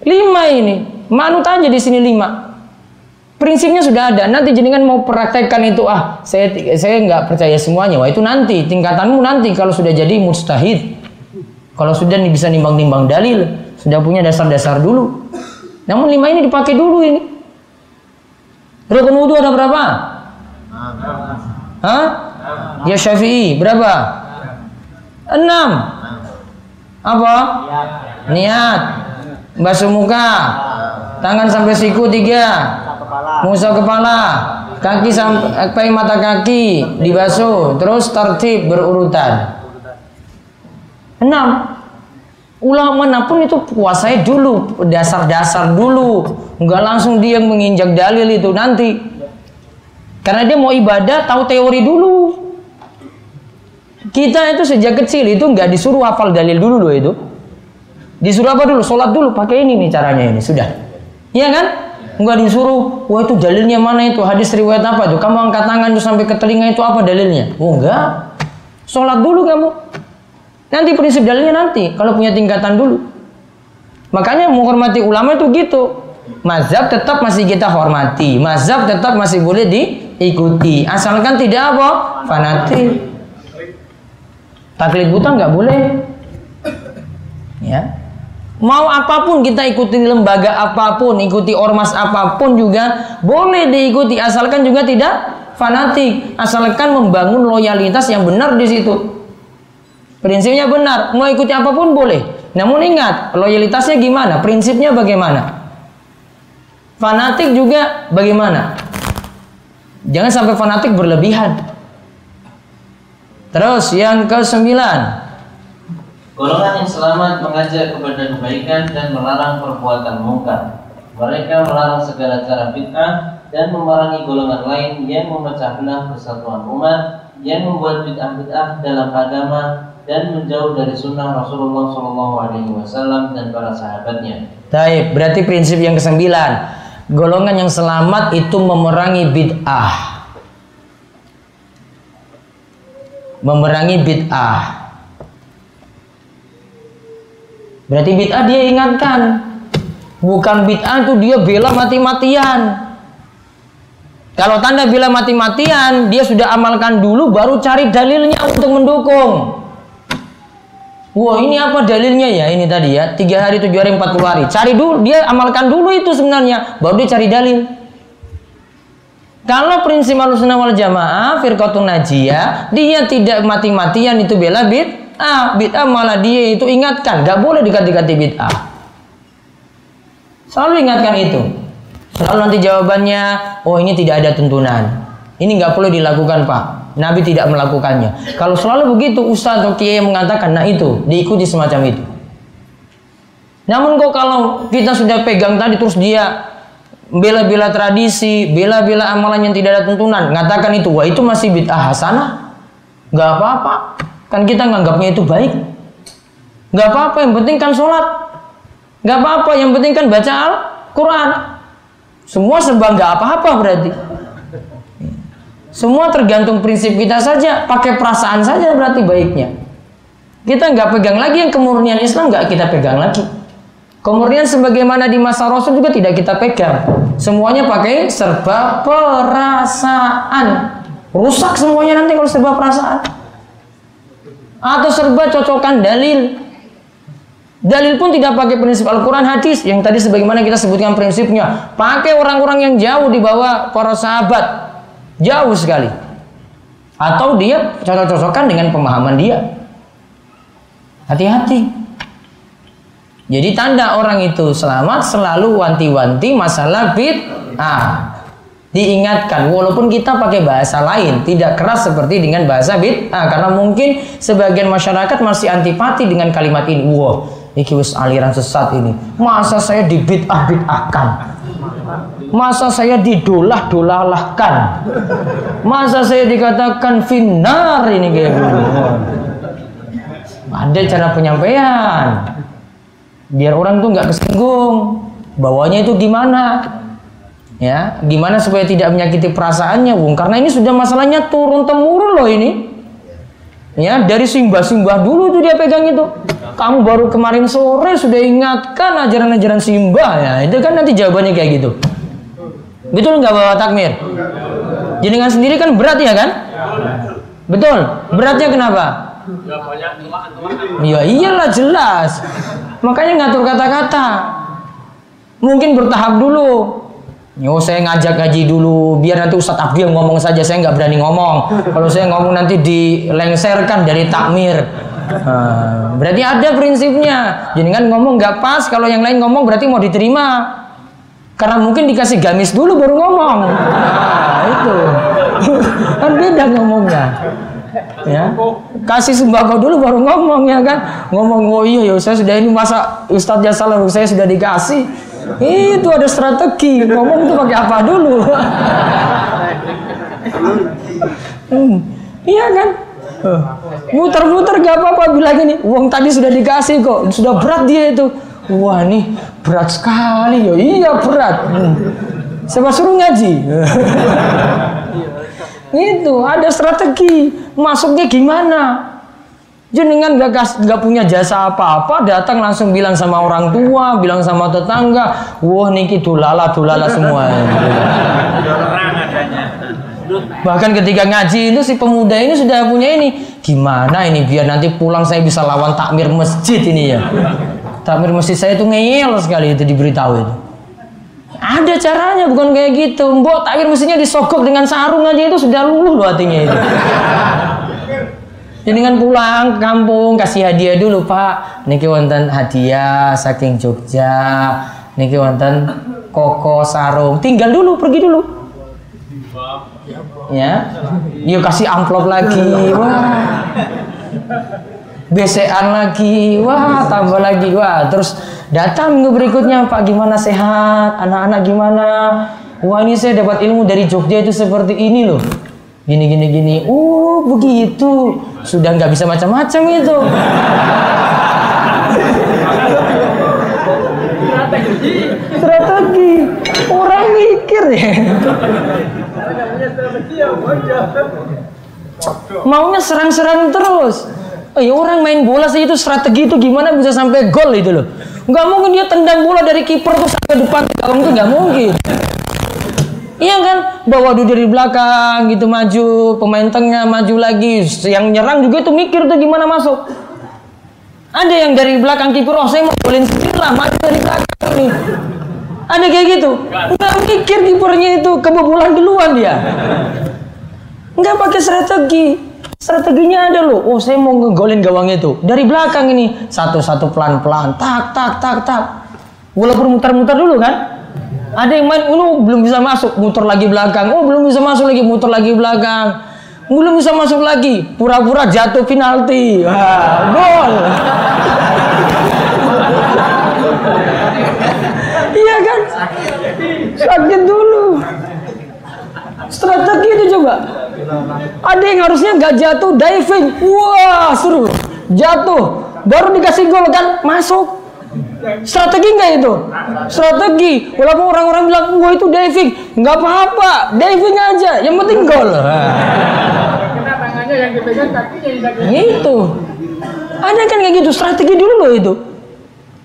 B: Lima ini, manut aja di sini lima. Prinsipnya sudah ada. Nanti jenengan mau praktekkan itu ah, saya saya nggak percaya semuanya. Wah itu nanti tingkatanmu nanti kalau sudah jadi mustahid. Kalau sudah bisa nimbang-nimbang dalil, sudah punya dasar-dasar dulu. Namun lima ini dipakai dulu ini. Rukun wudhu ada berapa? Hah? Ya Syafi'i berapa? Enam. Apa? Niat. Basuh muka. Tangan sampai siku tiga. Mengusap kepala, kaki sampai mata kaki dibasuh, terus tertib berurutan. Enam. Ulama mana pun itu kuasai dulu dasar-dasar dulu, nggak langsung dia menginjak dalil itu nanti. Karena dia mau ibadah tahu teori dulu. Kita itu sejak kecil itu nggak disuruh hafal dalil dulu loh itu. Disuruh apa dulu? Sholat dulu pakai ini nih caranya ini sudah. Iya kan? Enggak disuruh, wah itu dalilnya mana itu? Hadis riwayat apa tuh? Kamu angkat tangan tuh sampai ke telinga itu apa dalilnya? Oh enggak. Sholat dulu kamu. Nanti prinsip dalilnya nanti kalau punya tingkatan dulu. Makanya menghormati ulama itu gitu. Mazhab tetap masih kita hormati. Mazhab tetap masih boleh diikuti. Asalkan tidak apa? Fanatik. Taklid buta nggak boleh. Ya. Mau apa pun kita ikuti lembaga apa pun, ikuti ormas apa pun juga boleh diikuti asalkan juga tidak fanatik, asalkan membangun loyalitas yang benar di situ. Prinsipnya benar, mau ikuti apa pun boleh. Namun ingat, loyalitasnya gimana? Prinsipnya bagaimana? Fanatik juga bagaimana? Jangan sampai fanatik berlebihan. Terus yang ke sembilan,
C: Golongan yang selamat mengajak kepada kebaikan dan melarang perbuatan mungkar. Mereka melarang segala cara bid'ah dan memerangi golongan lain yang memecah belah persatuan umat, yang membuat bid'ah-bid'ah dalam agama dan menjauh dari sunnah Rasulullah SAW dan para sahabatnya.
B: Baik, berarti prinsip yang kesembilan, golongan yang selamat itu memerangi bid'ah. Memerangi bid'ah. Berarti bid'ah dia ingatkan. Bukan bid'ah itu dia bela mati-matian. Kalau tanda bela mati-matian, dia sudah amalkan dulu baru cari dalilnya untuk mendukung. Wah ini apa dalilnya ya ini tadi ya tiga hari tujuh hari empat puluh hari cari dulu dia amalkan dulu itu sebenarnya baru dia cari dalil. Kalau prinsip alusuna wal jamaah firqatun najiyah dia tidak mati-matian itu bela bid bid'ah. Bid'ah malah dia itu ingatkan, gak boleh diganti-ganti bid'ah. Selalu ingatkan itu. Selalu nanti jawabannya, oh ini tidak ada tuntunan. Ini nggak boleh dilakukan pak. Nabi tidak melakukannya. Kalau selalu begitu Ustaz atau Kiai mengatakan, nah itu diikuti semacam itu. Namun kok kalau kita sudah pegang tadi terus dia bela-bela tradisi, bela-bela amalan yang tidak ada tuntunan, mengatakan itu, wah itu masih bid'ah hasanah, nggak apa-apa. Kan kita nganggapnya itu baik. Nggak apa-apa, yang penting kan sholat. Nggak apa-apa, yang penting kan baca Al-Quran. Semua sebab nggak apa-apa berarti. Semua tergantung prinsip kita saja, pakai perasaan saja berarti baiknya. Kita nggak pegang lagi yang kemurnian Islam nggak kita pegang lagi. Kemurnian sebagaimana di masa Rasul juga tidak kita pegang. Semuanya pakai serba perasaan. Rusak semuanya nanti kalau serba perasaan atau serba cocokan dalil. Dalil pun tidak pakai prinsip Al-Quran hadis yang tadi sebagaimana kita sebutkan prinsipnya. Pakai orang-orang yang jauh di bawah para sahabat. Jauh sekali. Atau dia cocok-cocokan dengan pemahaman dia. Hati-hati. Jadi tanda orang itu selamat selalu wanti-wanti masalah bid'ah diingatkan walaupun kita pakai bahasa lain tidak keras seperti dengan bahasa bid'ah karena mungkin sebagian masyarakat masih antipati dengan kalimat ini wah iki wis aliran sesat ini masa saya dibid'ah bid'ahkan masa saya didolah dolalahkan masa saya dikatakan finar ini kayak ada cara penyampaian. Biar orang tuh nggak kesinggung. Bawanya itu gimana? Ya gimana supaya tidak menyakiti perasaannya Wong karena ini sudah masalahnya turun temurun loh ini. Ya dari simbah-simbah dulu tuh dia pegang itu kamu baru kemarin sore sudah ingatkan ajaran-ajaran simbah ya? Itu kan nanti jawabannya kayak gitu. Betul nggak bawa takmir? Jenengan sendiri kan berat ya kan? Betul. Beratnya kenapa? Ya iyalah jelas. Makanya ngatur kata-kata. Mungkin bertahap dulu. Yo saya ngajak gaji dulu biar nanti Ustadz Abdi yang ngomong saja. Saya nggak berani ngomong. Kalau saya ngomong nanti dilengserkan dari takmir. Nah, berarti ada prinsipnya. Jadi kan ngomong nggak pas kalau yang lain ngomong berarti mau diterima. Karena mungkin dikasih gamis dulu baru ngomong. Nah, itu. kan beda ngomongnya. Ya. Kasih sembako dulu baru ngomong ya kan. Ngomong, "Oh iya ya, saya sudah ini masa Ustadz ya salah saya sudah dikasih." Itu ada strategi. Ngomong itu pakai apa dulu? hmm. Iya kan? Muter-muter gak apa-apa bilang ini. Uang tadi sudah dikasih kok. Sudah berat dia itu. Wah nih berat sekali ya. Iya berat. Hmm. Saya suruh ngaji. itu ada strategi. Masuknya gimana? Jenengan gak, gak punya jasa apa-apa, datang langsung bilang sama orang tua, bilang sama tetangga, wah niki dulala dulala semua. Bahkan ketika ngaji itu si pemuda ini sudah punya ini, gimana ini biar nanti pulang saya bisa lawan takmir masjid ini ya. Takmir masjid saya itu ngeyel sekali itu diberitahu itu. Ada caranya bukan kayak gitu. Mbok takmir masjidnya disogok dengan sarung aja itu sudah luluh loh hatinya itu. Jadi kan pulang kampung kasih hadiah dulu Pak. Niki wonten hadiah saking Jogja. Niki wonten koko sarung. Tinggal dulu, pergi dulu. Ya. Dia kasih amplop lagi. Wah. Besean lagi. Wah, tambah lagi. Wah, terus datang minggu berikutnya Pak gimana sehat? Anak-anak gimana? Wah, ini saya dapat ilmu dari Jogja itu seperti ini loh gini gini gini oh begitu sudah nggak bisa macam-macam itu strategi orang mikir ya maunya serang-serang terus oh, ya orang main bola sih itu strategi itu gimana bisa sampai gol itu loh nggak mungkin dia tendang bola dari kiper tuh sampai depan gawang itu nggak mungkin Iya kan? Bawa dulu dari belakang gitu maju, pemain tengah maju lagi, yang nyerang juga itu mikir tuh gimana masuk. Ada yang dari belakang kiper, oh saya mau golin sendiri lah, maju dari belakang nih. Ada kayak gitu. Enggak mikir kipernya itu kebobolan duluan dia. Enggak pakai strategi. Strateginya ada loh. Oh, saya mau ngegolin gawang itu. Dari belakang ini. Satu-satu pelan-pelan. Tak, tak, tak, tak. Walaupun muter-muter dulu kan. Ada yang main, oh, belum bisa masuk, muter lagi belakang. Oh, belum bisa masuk lagi, muter lagi belakang. Belum bisa masuk lagi, pura-pura jatuh penalti. Wah, gol. iya kan? Sakit dulu. Strategi itu coba. Ada yang harusnya nggak jatuh diving. Wah, seru. Jatuh, baru dikasih gol kan masuk. Strategi nggak itu? Strategi. Walaupun orang-orang bilang, wah itu diving. Nggak apa-apa. Diving aja. Yang penting gol. Kena tangannya yang dipegang kakinya Itu. Ada kan kayak gitu. Strategi dulu loh itu.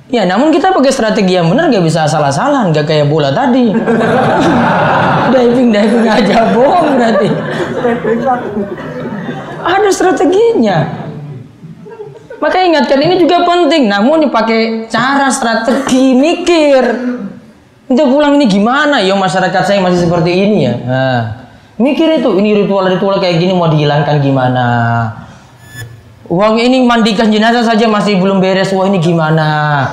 B: Ya, namun kita pakai strategi yang benar nggak bisa salah-salah, nggak kayak bola tadi. diving diving aja bohong berarti. Ada strateginya. Maka ingatkan ini juga penting. Namun dipakai cara strategi mikir. Itu pulang ini gimana? Ya masyarakat saya masih seperti ini ya. Nah, mikir itu ini ritual-ritual kayak gini mau dihilangkan gimana? Uang ini mandikan jenazah saja masih belum beres. Wah ini gimana?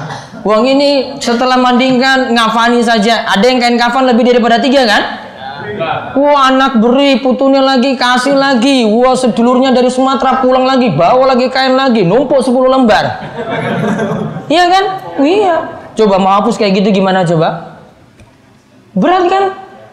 B: Uang ini setelah mandikan ngafani saja. Ada yang kain kafan lebih daripada tiga kan? Wah anak beri putunya lagi kasih lagi. Wah sedulurnya dari Sumatera pulang lagi bawa lagi kain lagi numpuk 10 lembar. iya kan? Iya. Coba mau hapus kayak gitu gimana coba? Berat kan?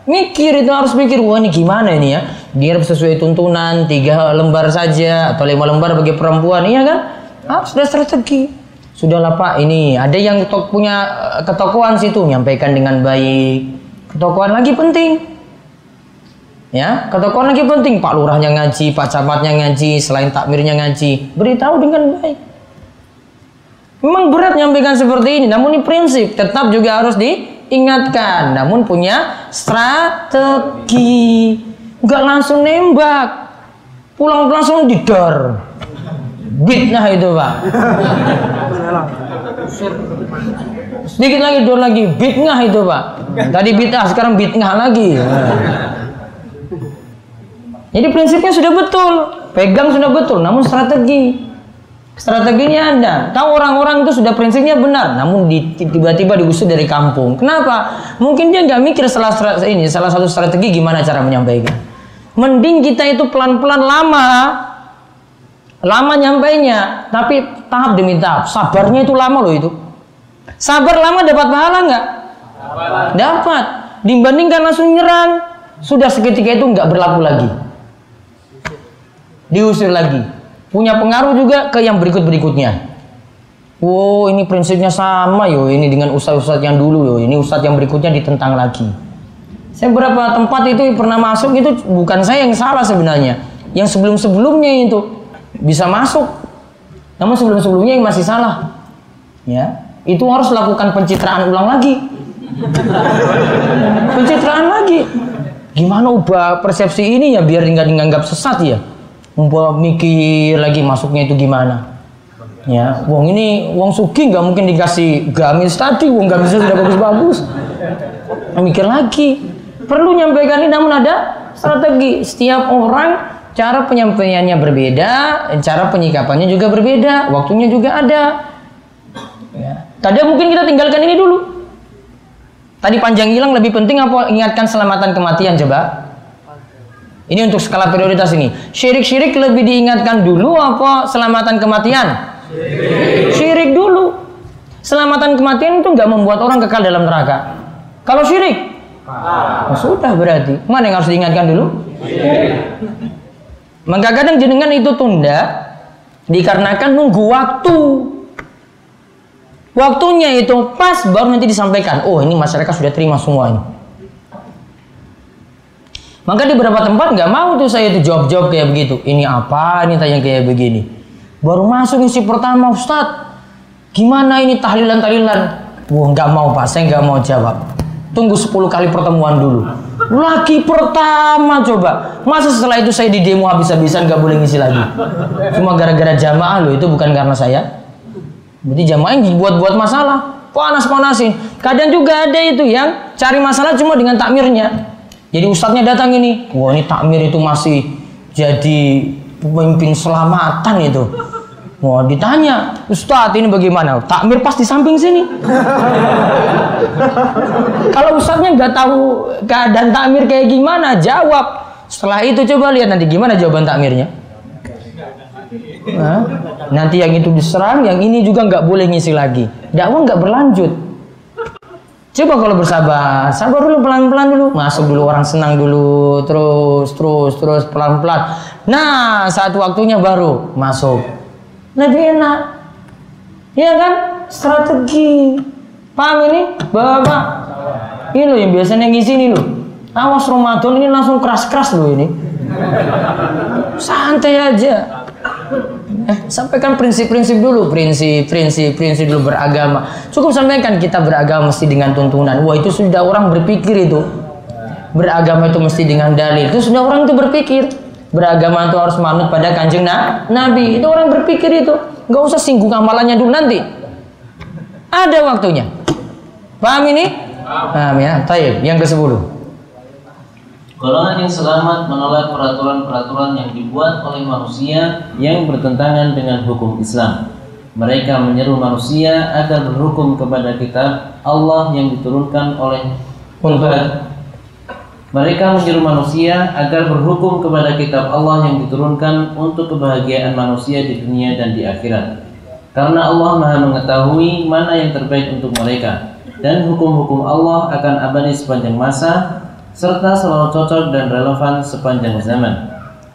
B: Mikir itu harus mikir wah ini gimana ini ya? Biar sesuai tuntunan tiga lembar saja atau lima lembar bagi perempuan iya kan? Ah, sudah strategi. Sudahlah Pak, ini ada yang punya eh, ketokohan situ, nyampaikan dengan baik. Ketokohan lagi penting. Ya, ketokohan lagi penting. Pak lurahnya ngaji, Pak camatnya ngaji, selain takmirnya ngaji. Beritahu dengan baik. Memang berat nyampaikan seperti ini, namun ini prinsip tetap juga harus diingatkan. Namun punya strategi. Enggak langsung nembak. Pulang langsung didor. Bitnah itu, Pak. Sedikit lagi dor lagi, bitnah itu, Pak. Tadi bitnah, sekarang bitnah lagi. Jadi prinsipnya sudah betul, pegang sudah betul, namun strategi. Strateginya ada. Tahu orang-orang itu sudah prinsipnya benar, namun tiba-tiba diusir dari kampung. Kenapa? Mungkin dia nggak mikir salah ini salah satu strategi gimana cara menyampaikan. Mending kita itu pelan-pelan lama, lama nyampainya, tapi tahap demi tahap. Sabarnya itu lama loh itu. Sabar lama dapat pahala nggak? Dapat. Dibandingkan langsung nyerang, sudah seketika itu nggak berlaku lagi. Diusir lagi. Punya pengaruh juga ke yang berikut-berikutnya. Wow, ini prinsipnya sama yo. Ini dengan ustadz-ustadz yang dulu yo. Ini ustadz yang berikutnya ditentang lagi. Saya beberapa tempat itu pernah masuk itu bukan saya yang salah sebenarnya. Yang sebelum-sebelumnya itu bisa masuk. Namun sebelum-sebelumnya yang masih salah. Ya, itu harus lakukan pencitraan ulang lagi. pencitraan lagi. Gimana ubah persepsi ini ya biar nggak dianggap sesat ya? Membuat mikir lagi masuknya itu gimana? Ya, wong ini wong sugi nggak mungkin dikasih gamis tadi, wong gamisnya sudah bagus-bagus. Mikir lagi. Perlu nyampaikan ini namun ada strategi. Setiap orang cara penyampaiannya berbeda, cara penyikapannya juga berbeda, waktunya juga ada. Ya. Tadi mungkin kita tinggalkan ini dulu. Tadi panjang hilang lebih penting apa ingatkan selamatan kematian coba. Ini untuk skala prioritas ini. Syirik-syirik lebih diingatkan dulu apa selamatan kematian? Syirik dulu. Selamatan kematian itu nggak membuat orang kekal dalam neraka. Kalau syirik, oh, sudah berarti. Mana yang harus diingatkan dulu? Maka kadang jenengan itu tunda dikarenakan nunggu waktu. Waktunya itu pas baru nanti disampaikan. Oh ini masyarakat sudah terima semua ini. Maka di beberapa tempat nggak mau tuh saya itu jawab-jawab kayak begitu. Ini apa? Ini tanya kayak begini. Baru masuk isi pertama Ustadz. Gimana ini tahlilan-tahlilan? Wah nggak mau pak, saya nggak mau jawab. Tunggu 10 kali pertemuan dulu. Lagi pertama coba. Masa setelah itu saya di demo habis-habisan nggak boleh ngisi lagi. Cuma gara-gara jamaah loh itu bukan karena saya. Berarti jamaah yang dibuat-buat masalah. Panas-panasin. Kadang juga ada itu yang cari masalah cuma dengan takmirnya. Jadi ustadznya datang ini. Wah ini takmir itu masih jadi pemimpin selamatan itu. Wah ditanya, Ustadz ini bagaimana? Takmir pas di samping sini. Kalau ustadznya nggak tahu keadaan takmir kayak gimana, jawab. Setelah itu coba lihat nanti gimana jawaban takmirnya. Hah? Nanti yang itu diserang, yang ini juga nggak boleh ngisi lagi. Dakwah nggak berlanjut. Coba kalau bersabar, sabar dulu pelan-pelan dulu, masuk dulu orang senang dulu, terus terus terus pelan-pelan. Nah saat waktunya baru masuk, lebih enak, ya kan? Strategi, paham ini, bapak? Ini loh yang biasanya ngisi ini loh. Awas Ramadan ini langsung keras-keras loh ini. Santai aja. Eh, sampaikan prinsip-prinsip dulu, prinsip, prinsip, dulu beragama. Cukup sampaikan kita beragama mesti dengan tuntunan. Wah itu sudah orang berpikir itu. Beragama itu mesti dengan dalil. Itu sudah orang itu berpikir. Beragama itu harus manut pada kanjeng na Nabi. Itu orang berpikir itu. Gak usah singgung amalannya dulu nanti. Ada waktunya. Paham ini? Paham ya. Taib. Yang ke sepuluh.
C: Golongan yang selamat menolak peraturan-peraturan yang dibuat oleh manusia yang bertentangan dengan hukum Islam. Mereka menyeru manusia agar berhukum kepada kitab Allah yang diturunkan oleh
B: Untuk
C: mereka menyeru manusia agar berhukum kepada kitab Allah yang diturunkan untuk kebahagiaan manusia di dunia dan di akhirat. Karena Allah Maha mengetahui mana yang terbaik untuk mereka dan hukum-hukum Allah akan abadi sepanjang masa serta selalu cocok dan relevan sepanjang zaman.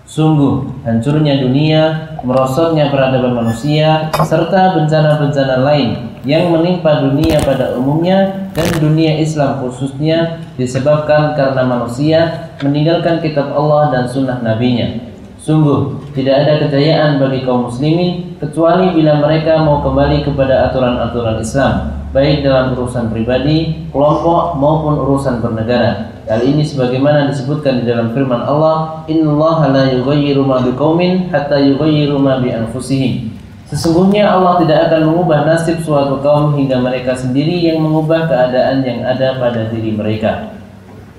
C: Sungguh, hancurnya dunia, merosotnya peradaban manusia, serta bencana-bencana lain yang menimpa dunia pada umumnya dan dunia Islam khususnya disebabkan karena manusia meninggalkan kitab Allah dan sunnah nabinya. Sungguh, tidak ada kejayaan bagi kaum muslimin kecuali bila mereka mau kembali kepada aturan-aturan Islam, baik dalam urusan pribadi, kelompok maupun urusan bernegara. Hal ini sebagaimana disebutkan di dalam firman Allah, "Innallaha la yughayyiru ma biqaumin hatta yughayyiru ma bi anfusihim." Sesungguhnya Allah tidak akan mengubah nasib suatu kaum hingga mereka sendiri yang mengubah keadaan yang ada pada diri mereka.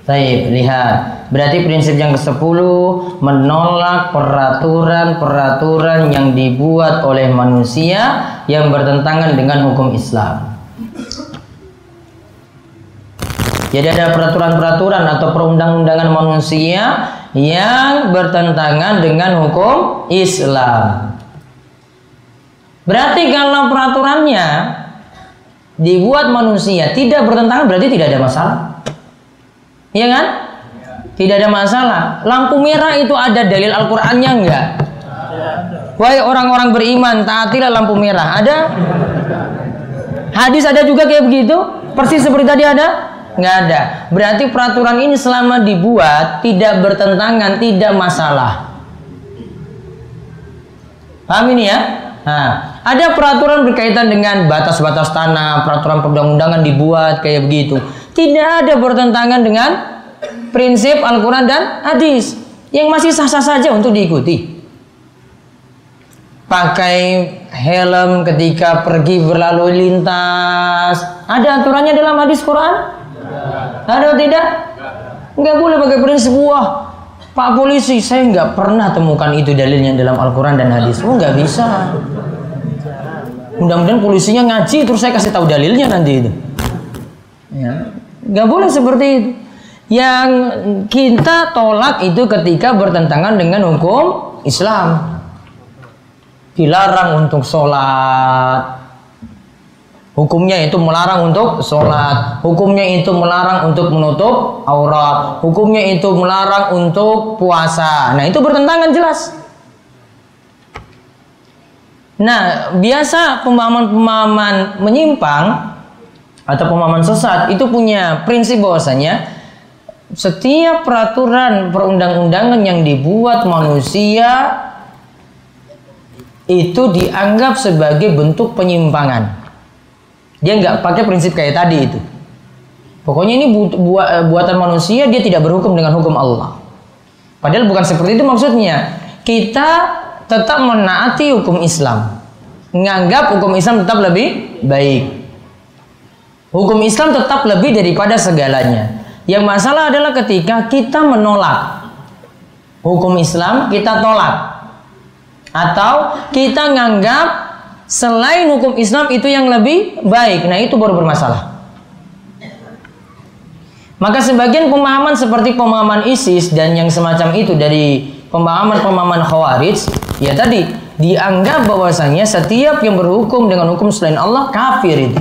B: Baik, lihat. Berarti prinsip yang ke-10 menolak peraturan-peraturan yang dibuat oleh manusia yang bertentangan dengan hukum Islam. Jadi ada peraturan-peraturan atau perundang-undangan manusia yang bertentangan dengan hukum Islam. Berarti kalau peraturannya dibuat manusia tidak bertentangan berarti tidak ada masalah. Iya kan? Tidak ada masalah. Lampu merah itu ada dalil Al-Qur'annya enggak? Wahai orang-orang beriman, taatilah lampu merah. Ada? Hadis ada juga kayak begitu? Persis seperti tadi ada? Enggak ada. Berarti peraturan ini selama dibuat tidak bertentangan, tidak masalah. Paham ini ya? Nah, ada peraturan berkaitan dengan batas-batas tanah, peraturan perundang-undangan dibuat kayak begitu tidak ada bertentangan dengan prinsip Al-Quran dan hadis yang masih sah-sah saja untuk diikuti. Pakai helm ketika pergi berlalu lintas. Ada aturannya dalam hadis Quran? Ada atau tidak? Enggak boleh pakai prinsip wah Pak polisi, saya nggak pernah temukan itu dalilnya dalam Al-Quran dan hadis. Oh, nggak bisa. Mudah-mudahan polisinya ngaji, terus saya kasih tahu dalilnya nanti itu. Ya. Nggak boleh seperti itu. Yang kita tolak itu ketika bertentangan dengan hukum Islam. Dilarang untuk sholat. Hukumnya itu melarang untuk sholat. Hukumnya itu melarang untuk menutup aurat. Hukumnya itu melarang untuk puasa. Nah itu bertentangan jelas. Nah biasa pemahaman-pemahaman menyimpang atau pemahaman sesat itu punya prinsip bahwasanya setiap peraturan perundang-undangan yang dibuat manusia itu dianggap sebagai bentuk penyimpangan. Dia nggak pakai prinsip kayak tadi itu. Pokoknya ini bu bu buatan manusia dia tidak berhukum dengan hukum Allah. Padahal bukan seperti itu maksudnya. Kita tetap menaati hukum Islam. Menganggap hukum Islam tetap lebih baik. Hukum Islam tetap lebih daripada segalanya. Yang masalah adalah ketika kita menolak hukum Islam, kita tolak. Atau kita nganggap selain hukum Islam itu yang lebih baik. Nah, itu baru bermasalah. Maka sebagian pemahaman seperti pemahaman ISIS dan yang semacam itu dari pemahaman-pemahaman Khawarij, ya tadi dianggap bahwasanya setiap yang berhukum dengan hukum selain Allah kafir itu.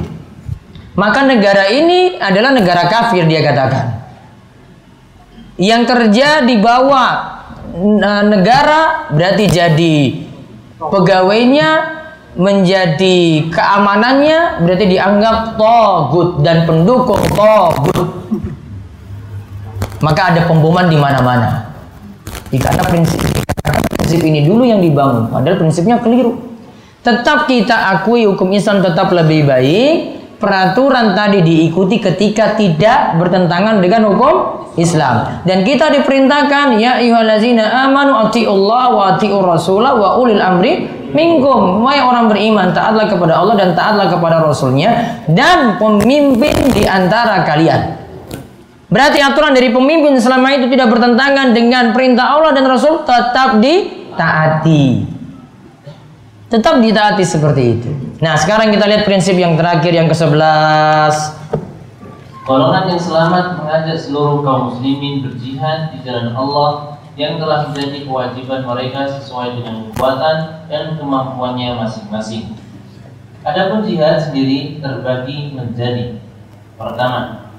B: Maka negara ini adalah negara kafir dia katakan. Yang kerja di bawah negara berarti jadi pegawainya menjadi keamanannya berarti dianggap togut dan pendukung togut. Maka ada pemboman di mana-mana. Karena prinsip prinsip ini dulu yang dibangun, padahal prinsipnya keliru. Tetap kita akui hukum Islam tetap lebih baik, peraturan tadi diikuti ketika tidak bertentangan dengan hukum Islam. Dan kita diperintahkan ya ayyuhallazina amanu Allah wa atiur rasulah wa ulil amri minkum. Wahai orang beriman, taatlah kepada Allah dan taatlah kepada Rasulnya dan pemimpin di antara kalian. Berarti aturan dari pemimpin selama itu tidak bertentangan dengan perintah Allah dan Rasul tetap ditaati. Tetap ditaati seperti itu. Nah, sekarang kita lihat prinsip yang terakhir yang ke-11.
C: Golongan yang selamat mengajak seluruh kaum muslimin berjihad di jalan Allah yang telah menjadi kewajiban mereka sesuai dengan kekuatan dan kemampuannya masing-masing. Adapun jihad sendiri terbagi menjadi pertama,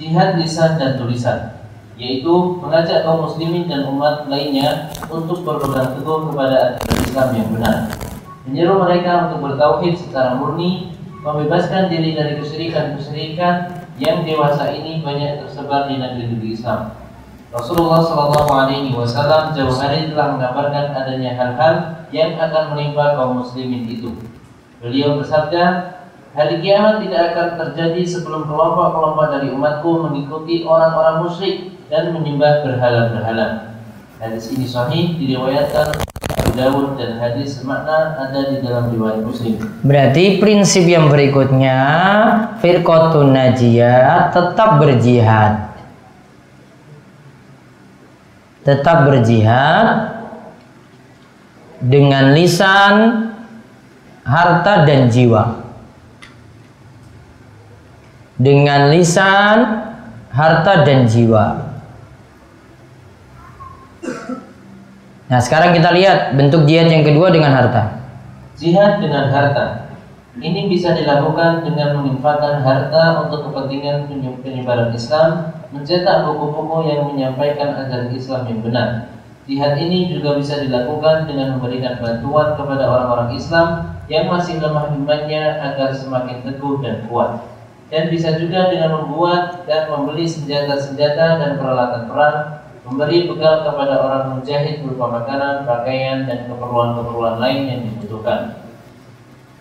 C: jihad lisan dan tulisan, yaitu mengajak kaum muslimin dan umat lainnya untuk berpegang teguh kepada Islam yang benar menyeru mereka untuk bertauhid secara murni, membebaskan diri dari kesyirikan-kesyirikan yang dewasa ini banyak tersebar di negeri-negeri Islam. Rasulullah Shallallahu Alaihi Wasallam jauh hari telah mengabarkan adanya hal-hal yang akan menimpa kaum muslimin itu. Beliau bersabda, hari kiamat tidak akan terjadi sebelum kelompok-kelompok dari umatku mengikuti orang-orang musyrik dan menyembah berhala-berhala. Hadis ini sahih diriwayatkan Dawud dan hadis makna ada di dalam riwayat Muslim.
B: Berarti prinsip yang berikutnya firqatun najiyah tetap berjihad. tetap berjihad dengan lisan, harta dan jiwa. Dengan lisan, harta dan jiwa. Nah, sekarang kita lihat bentuk jihad yang kedua dengan harta.
C: Jihad dengan harta. Ini bisa dilakukan dengan menginfakkan harta untuk kepentingan penyebaran Islam, mencetak buku-buku yang menyampaikan ajaran Islam yang benar. Jihad ini juga bisa dilakukan dengan memberikan bantuan kepada orang-orang Islam yang masih lemah imannya agar semakin teguh dan kuat. Dan bisa juga dengan membuat dan membeli senjata-senjata dan peralatan perang memberi bekal kepada orang mujahid berupa makanan, pakaian, dan keperluan-keperluan lain yang dibutuhkan.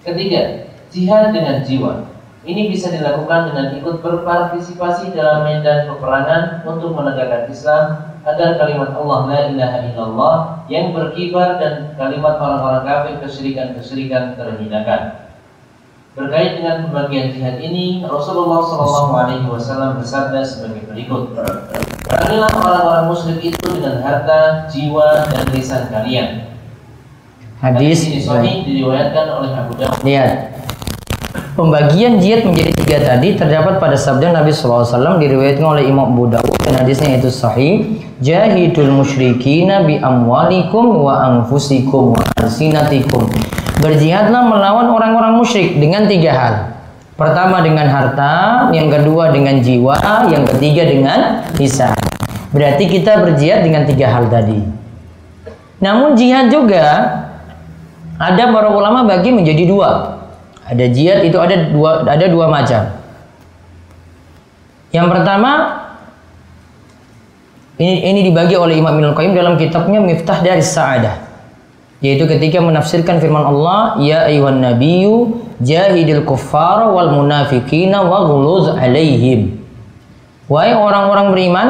C: Ketiga, jihad dengan jiwa. Ini bisa dilakukan dengan ikut berpartisipasi dalam medan peperangan untuk menegakkan Islam agar kalimat Allah la ilaha illallah yang berkibar dan kalimat orang-orang kafir kesyirikan-kesyirikan terhinakan. Berkait dengan pembagian jihad ini, Rasulullah Wasallam bersabda sebagai berikut: Perangilah orang-orang musyrik itu dengan harta, jiwa, dan lisan kalian.
B: Hadis
C: ini sahih diriwayatkan oleh Abu Dawud.
B: Lihat. Pembagian jihad menjadi tiga tadi terdapat pada sabda Nabi SAW diriwayatkan oleh Imam Abu Dawud dan hadisnya itu sahih. Jahidul musyrikina bi amwalikum wa anfusikum wa alsinatikum. Berjihadlah melawan orang-orang musyrik dengan tiga hal. Pertama dengan harta, yang kedua dengan jiwa, yang ketiga dengan lisan. Berarti kita berjihad dengan tiga hal tadi. Namun jihad juga ada para ulama bagi menjadi dua. Ada jihad itu ada dua ada dua macam. Yang pertama ini ini dibagi oleh Imam Ibnu Qayyim dalam kitabnya Miftah dari Sa'adah yaitu ketika menafsirkan firman Allah ya ayuhan nabiyyu jahidil kuffara wal munafiqina wa ghuluz alaihim. Wahai orang-orang beriman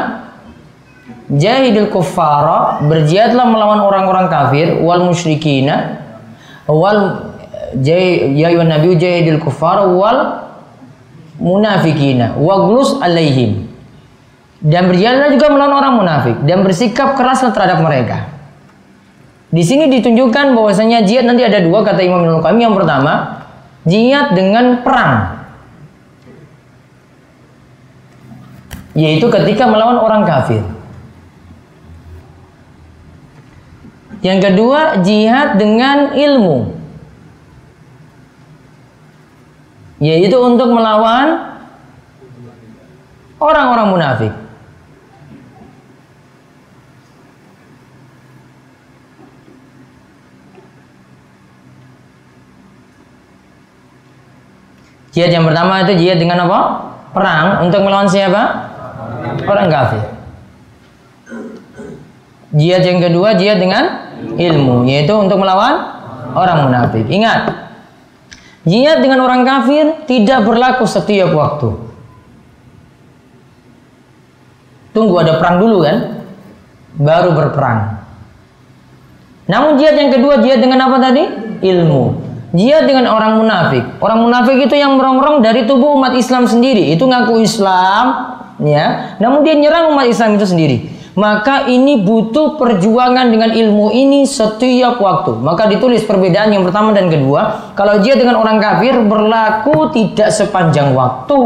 B: jahidil kuffara berjihadlah melawan orang-orang kafir wal musyrikina wal ya nabiyyu jahidil kuffara wal munafiqina wa ghuluz alaihim. Dan berjihadlah juga melawan orang munafik dan bersikap keras terhadap mereka. Di sini ditunjukkan bahwasanya jihad nanti ada dua kata Imam Ibnu Qayyim. Yang pertama, jihad dengan perang. Yaitu ketika melawan orang kafir. Yang kedua, jihad dengan ilmu. Yaitu untuk melawan orang-orang munafik. Jihad yang pertama itu jihad dengan apa? Perang untuk melawan siapa? Orang kafir. Jihad yang kedua jihad dengan ilmu, yaitu untuk melawan orang munafik. Ingat, jihad dengan orang kafir tidak berlaku setiap waktu. Tunggu ada perang dulu kan, baru berperang. Namun jihad yang kedua jihad dengan apa tadi? Ilmu. Jihad dengan orang munafik. Orang munafik itu yang merongrong dari tubuh umat Islam sendiri. Itu ngaku Islam, ya. Namun dia nyerang umat Islam itu sendiri. Maka ini butuh perjuangan dengan ilmu ini setiap waktu. Maka ditulis perbedaan yang pertama dan kedua. Kalau jihad dengan orang kafir berlaku tidak sepanjang waktu.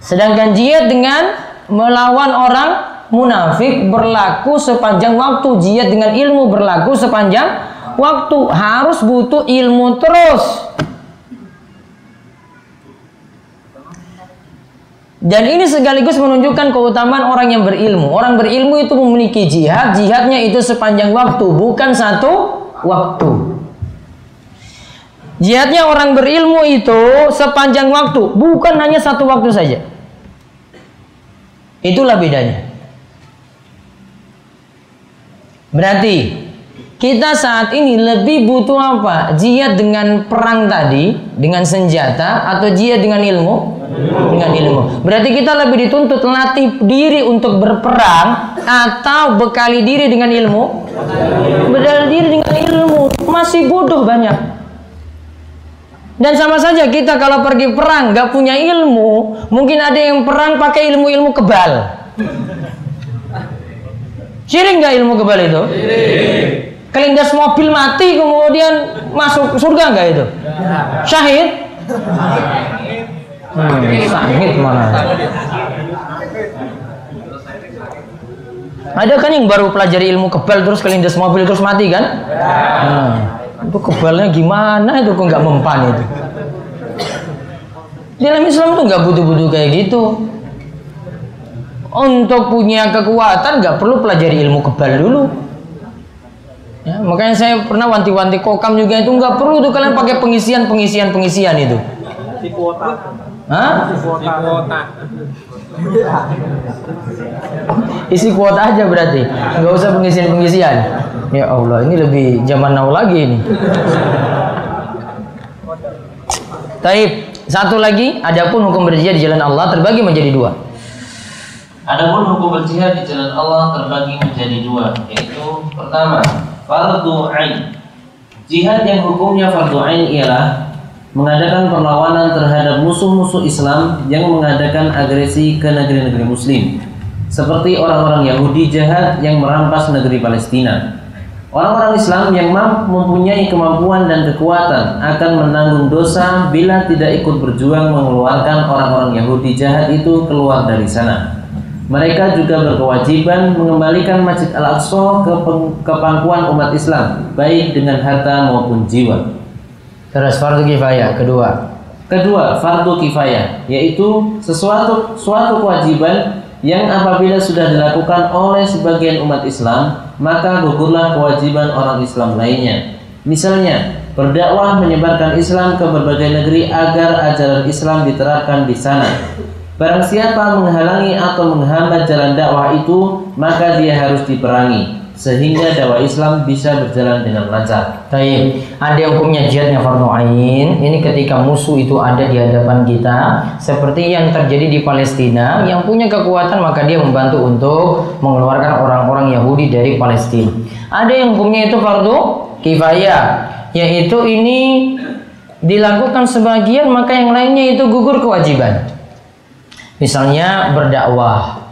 B: Sedangkan jihad dengan melawan orang munafik berlaku sepanjang waktu. Jihad dengan ilmu berlaku sepanjang waktu. Harus butuh ilmu terus. Dan ini sekaligus menunjukkan keutamaan orang yang berilmu. Orang berilmu itu memiliki jihad. Jihadnya itu sepanjang waktu bukan satu waktu. Jihadnya orang berilmu itu sepanjang waktu, bukan hanya satu waktu saja. Itulah bedanya. Berarti kita saat ini lebih butuh apa? Jihad dengan perang tadi, dengan senjata atau jihad dengan ilmu? Dengan ilmu. Berarti kita lebih dituntut latih diri untuk berperang atau bekali diri dengan ilmu? Bekali diri dengan ilmu. Masih bodoh banyak. Dan sama saja kita kalau pergi perang nggak punya ilmu, mungkin ada yang perang pakai ilmu-ilmu kebal. Syirik nggak ilmu kebal itu? Kelindas mobil mati kemudian masuk surga nggak itu? Syahid? Hmm, sahid mana? Ada kan yang baru pelajari ilmu kebal terus kelindas mobil terus mati kan? Nah, itu kebalnya gimana itu kok nggak mempan itu? Dalam Islam tuh nggak butuh-butuh kayak gitu. Untuk punya kekuatan nggak perlu pelajari ilmu kebal dulu. Ya, makanya saya pernah wanti-wanti kokam juga itu nggak perlu tuh kalian pakai pengisian pengisian pengisian itu. Hah? Isi kuota aja berarti, nggak usah pengisian pengisian. Ya Allah, ini lebih zaman now lagi ini. Taib, satu lagi, adapun hukum berjihad di jalan Allah terbagi menjadi dua.
C: Adapun hukum berjihad di jalan Allah terbagi menjadi dua, yaitu pertama, fardu ain. Jihad yang hukumnya fardu ain ialah mengadakan perlawanan terhadap musuh-musuh Islam yang mengadakan agresi ke negeri-negeri muslim seperti orang-orang Yahudi jahat yang merampas negeri Palestina. Orang-orang Islam yang mempunyai kemampuan dan kekuatan akan menanggung dosa bila tidak ikut berjuang mengeluarkan orang-orang Yahudi jahat itu keluar dari sana. Mereka juga berkewajiban mengembalikan Masjid Al-Aqsa ke, ke pangkuan umat Islam, baik dengan harta maupun jiwa.
B: Terus fardu kifayah kedua.
C: Kedua, fardu kifayah yaitu sesuatu suatu kewajiban yang apabila sudah dilakukan oleh sebagian umat Islam, maka gugurlah kewajiban orang Islam lainnya. Misalnya, berdakwah menyebarkan Islam ke berbagai negeri agar ajaran Islam diterapkan di sana. Barang siapa menghalangi atau menghambat jalan dakwah itu, maka dia harus diperangi sehingga dakwah Islam bisa berjalan dengan lancar.
B: Baik, ada hukumnya jihadnya fardu ain. Ini ketika musuh itu ada di hadapan kita, seperti yang terjadi di Palestina, yang punya kekuatan maka dia membantu untuk mengeluarkan orang-orang Yahudi dari Palestina. Ada yang hukumnya itu fardu kifayah, yaitu ini dilakukan sebagian maka yang lainnya itu gugur kewajiban. Misalnya berdakwah,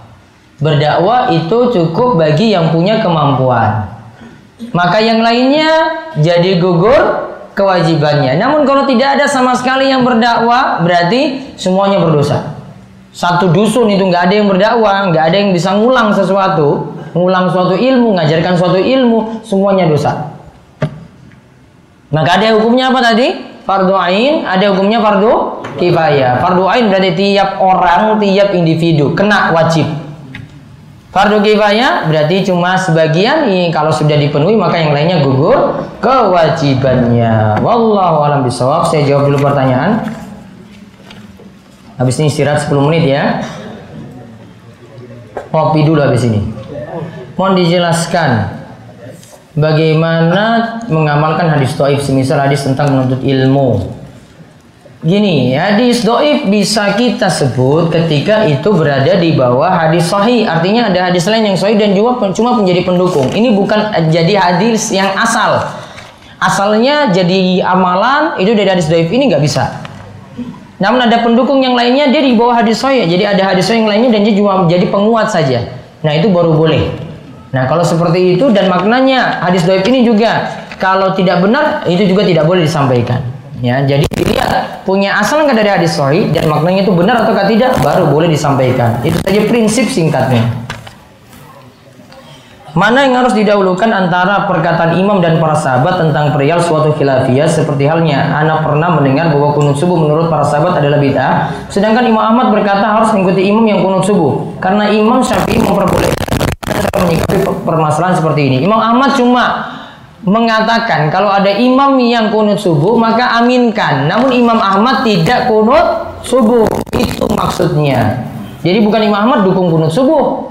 B: berdakwah itu cukup bagi yang punya kemampuan. Maka yang lainnya jadi gugur kewajibannya. Namun kalau tidak ada sama sekali yang berdakwah, berarti semuanya berdosa. Satu dusun itu nggak ada yang berdakwah, nggak ada yang bisa ngulang sesuatu, ngulang suatu ilmu, ngajarkan suatu ilmu, semuanya dosa. Maka ada hukumnya apa tadi? Fardu ain, ada hukumnya fardu kifayah. Fardu ain berarti tiap orang, tiap individu kena wajib. Fardu kifayah berarti cuma sebagian ini kalau sudah dipenuhi maka yang lainnya gugur kewajibannya. Wallahu alam bisawab. Saya jawab dulu pertanyaan. Habis ini istirahat 10 menit ya. Kopi dulu habis ini. Mohon dijelaskan bagaimana mengamalkan hadis doif semisal hadis tentang menuntut ilmu Gini, hadis doif bisa kita sebut ketika itu berada di bawah hadis sahih. Artinya ada hadis lain yang sahih dan juga cuma menjadi pendukung. Ini bukan jadi hadis yang asal. Asalnya jadi amalan itu dari hadis doif ini nggak bisa. Namun ada pendukung yang lainnya dia di bawah hadis sahih. Jadi ada hadis sahih yang lainnya dan dia cuma menjadi penguat saja. Nah itu baru boleh. Nah kalau seperti itu dan maknanya hadis doif ini juga kalau tidak benar itu juga tidak boleh disampaikan. Ya, jadi dilihat punya asal nggak dari hadis sahih dan maknanya itu benar atau tidak baru boleh disampaikan. Itu saja prinsip singkatnya. Mana yang harus didahulukan antara perkataan imam dan para sahabat tentang perihal suatu khilafiyah seperti halnya anak pernah mendengar bahwa kunut subuh menurut para sahabat adalah bid'ah sedangkan Imam Ahmad berkata harus mengikuti imam yang kunut subuh karena Imam Syafi'i memperbolehkan menyikapi permasalahan seperti ini. Imam Ahmad cuma mengatakan kalau ada imam yang kunut subuh maka aminkan. Namun Imam Ahmad tidak kunut subuh. Itu maksudnya. Jadi bukan Imam Ahmad dukung kunut subuh.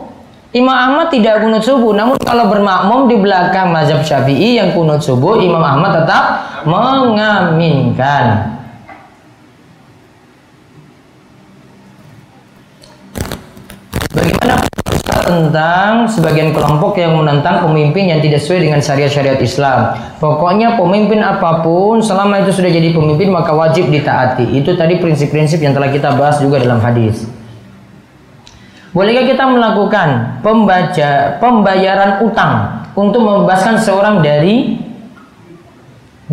B: Imam Ahmad tidak kunut subuh, namun kalau bermakmum di belakang mazhab Syafi'i yang kunut subuh, Imam Ahmad tetap mengaminkan. Bagaimana tentang sebagian kelompok yang menentang pemimpin yang tidak sesuai dengan syariat-syariat Islam. Pokoknya pemimpin apa pun selama itu sudah jadi pemimpin maka wajib ditaati. Itu tadi prinsip-prinsip yang telah kita bahas juga dalam hadis. Bolehkah kita melakukan pembaca pembayaran utang untuk membebaskan seorang dari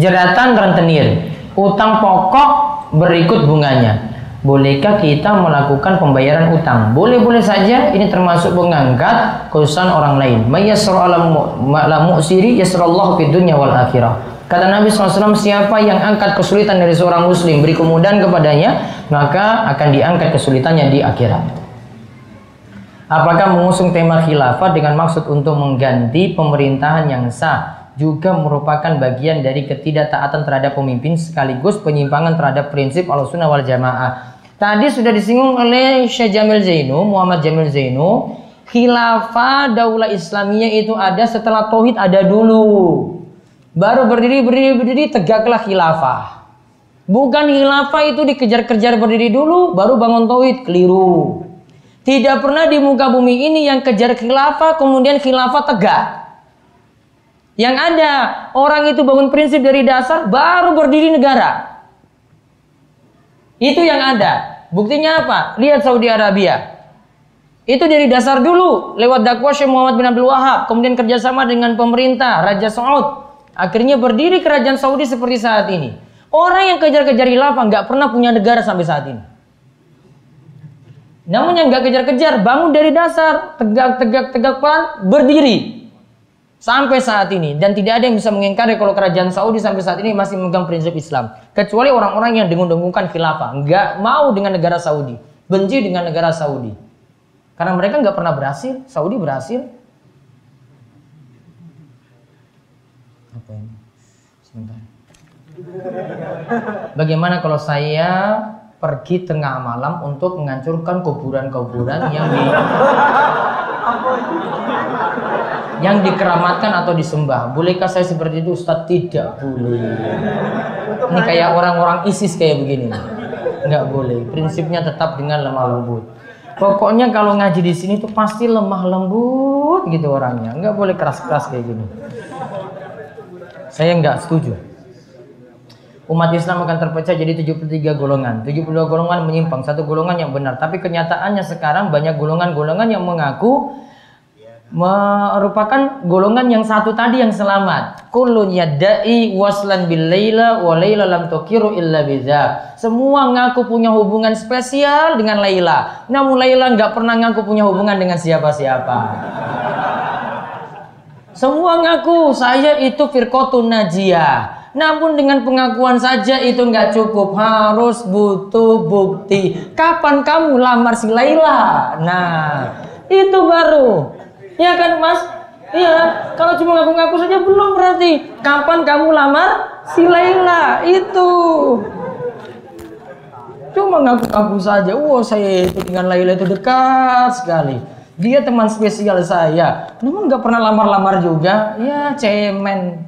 B: jeratan rentenir? Utang pokok berikut bunganya. Bolehkah kita melakukan pembayaran utang? Boleh-boleh saja. Ini termasuk mengangkat kesusahan orang lain. Ala mu'siri yasrallahu fid dunya wal akhirah. Kata Nabi SAW, siapa yang angkat kesulitan dari seorang muslim, beri kemudahan kepadanya, maka akan diangkat kesulitannya di akhirat. Apakah mengusung tema khilafah dengan maksud untuk mengganti pemerintahan yang sah juga merupakan bagian dari ketidaktaatan terhadap pemimpin sekaligus penyimpangan terhadap prinsip al-sunnah wal jamaah Tadi sudah disinggung oleh Syekh Jamil Zainu, Muhammad Jamil Zainu, khilafah daulah Islamiyah itu ada setelah tauhid ada dulu. Baru berdiri berdiri berdiri tegaklah khilafah. Bukan khilafah itu dikejar-kejar berdiri dulu baru bangun tauhid, keliru. Tidak pernah di muka bumi ini yang kejar khilafah kemudian khilafah tegak. Yang ada orang itu bangun prinsip dari dasar baru berdiri negara. Itu yang ada. Buktinya apa? Lihat Saudi Arabia. Itu dari dasar dulu lewat dakwah Syekh Muhammad bin Abdul Wahab, kemudian kerjasama dengan pemerintah Raja Saud. Akhirnya berdiri kerajaan Saudi seperti saat ini. Orang yang kejar-kejar khilafah nggak pernah punya negara sampai saat ini. Namun yang nggak kejar-kejar bangun dari dasar, tegak-tegak-tegak pelan, berdiri sampai saat ini. Dan tidak ada yang bisa mengingkari kalau kerajaan Saudi sampai saat ini masih memegang prinsip Islam. Kecuali orang-orang yang dengung-dengungkan khilafah. Nggak mau dengan negara Saudi. Benci dengan negara Saudi. Karena mereka nggak pernah berhasil. Saudi berhasil. Apa ini? Sebentar. Bagaimana kalau saya pergi tengah malam untuk menghancurkan kuburan-kuburan yang di yang dikeramatkan atau disembah. Bolehkah saya seperti itu Ustaz? Tidak boleh. Ini kayak orang-orang ISIS kayak begini. Enggak boleh. Prinsipnya tetap dengan lemah lembut. Pokoknya kalau ngaji di sini tuh pasti lemah lembut gitu orangnya. Enggak boleh keras-keras kayak gini. Saya enggak setuju. Umat Islam akan terpecah jadi 73 golongan. 72 golongan menyimpang, satu golongan yang benar. Tapi kenyataannya sekarang banyak golongan-golongan yang mengaku merupakan golongan yang satu tadi yang selamat. Kulun yadda'i waslan bil laila wa laila lam tukiru illa bidzak. Semua ngaku punya hubungan spesial dengan Laila. Namun Laila nggak pernah ngaku punya hubungan dengan siapa-siapa. Semua ngaku saya itu firqotun najiyah. Namun dengan pengakuan saja itu nggak cukup, harus butuh bukti. Kapan kamu lamar si Laila? Nah, itu baru Iya kan mas? Iya, kalau cuma ngaku-ngaku saja belum berarti. Kapan kamu lamar si Laila? Itu. Cuma ngaku-ngaku saja. Wah, wow, saya itu dengan Laila itu dekat sekali. Dia teman spesial saya. Namun nggak pernah lamar-lamar juga. Ya, cemen.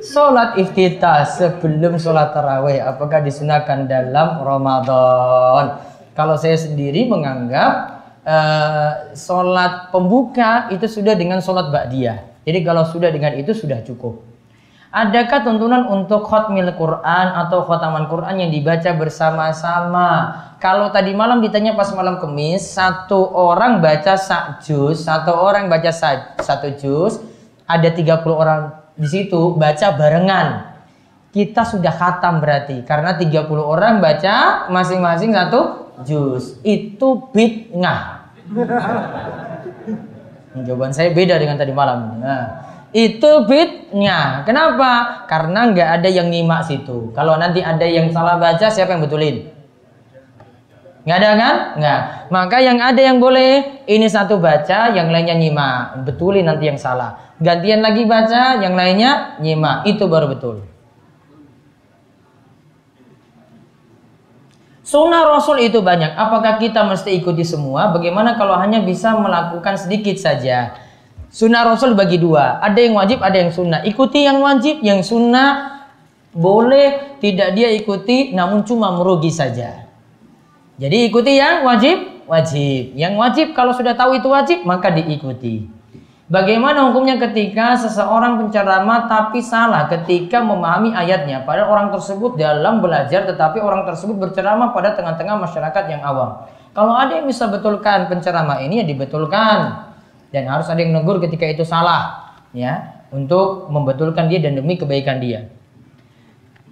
B: Sholat iftitah sebelum sholat tarawih apakah disunahkan dalam Ramadan? Kalau saya sendiri menganggap uh, sholat pembuka itu sudah dengan sholat ba'diyah. Jadi kalau sudah dengan itu sudah cukup. Adakah tuntunan untuk khotmil Quran atau khotaman Quran yang dibaca bersama-sama? Kalau tadi malam ditanya pas malam kemis, satu orang baca sak juz, satu orang baca satu juz, ada 30 orang di situ baca barengan. Kita sudah khatam berarti karena 30 orang baca masing-masing satu jus itu bid'ah. Jawaban saya beda dengan tadi malam. Nah, itu bid'ah. Kenapa? Karena nggak ada yang nyimak situ. Kalau nanti ada yang salah baca, siapa yang betulin? Nggak ada kan? Nggak. Maka yang ada yang boleh, ini satu baca, yang lainnya nyimak. Betulin nanti yang salah. Gantian lagi baca, yang lainnya nyimak. Itu baru betul. Sunnah Rasul itu banyak. Apakah kita mesti ikuti semua? Bagaimana kalau hanya bisa melakukan sedikit saja? Sunnah Rasul bagi dua. Ada yang wajib, ada yang sunnah. Ikuti yang wajib, yang sunnah boleh tidak dia ikuti, namun cuma merugi saja. Jadi ikuti yang wajib, wajib. Yang wajib kalau sudah tahu itu wajib, maka diikuti. Bagaimana hukumnya ketika seseorang penceramah tapi salah ketika memahami ayatnya padahal orang tersebut dalam belajar tetapi orang tersebut berceramah pada tengah-tengah masyarakat yang awam. Kalau ada yang bisa betulkan penceramah ini ya dibetulkan dan harus ada yang negur ketika itu salah ya untuk membetulkan dia dan demi kebaikan dia.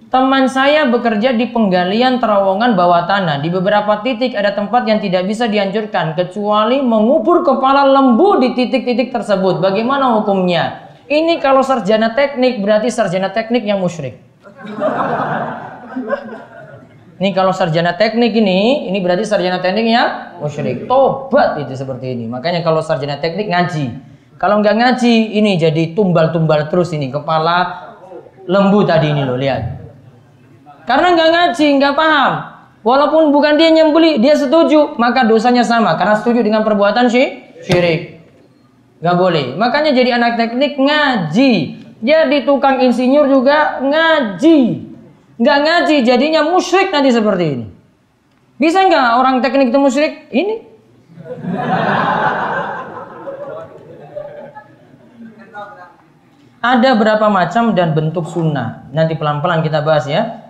B: Teman saya bekerja di penggalian terowongan bawah tanah. Di beberapa titik ada tempat yang tidak bisa dihancurkan kecuali mengubur kepala lembu di titik-titik tersebut. Bagaimana hukumnya? Ini kalau sarjana teknik berarti sarjana teknik yang musyrik. Ini kalau sarjana teknik ini, ini berarti sarjana teknik yang musyrik. Tobat itu seperti ini. Makanya kalau sarjana teknik ngaji. Kalau nggak ngaji, ini jadi tumbal-tumbal terus ini kepala lembu tadi ini loh lihat. Karena nggak ngaji, nggak paham. Walaupun bukan dia nyembeli, dia setuju, maka dosanya sama. Karena setuju dengan perbuatan syi, syirik. Nggak boleh. Makanya jadi anak teknik ngaji. Jadi tukang insinyur juga ngaji. Nggak ngaji, jadinya musyrik nanti seperti ini. Bisa nggak orang teknik itu musyrik? Ini. Ada berapa macam dan bentuk sunnah. Nanti pelan-pelan kita bahas ya.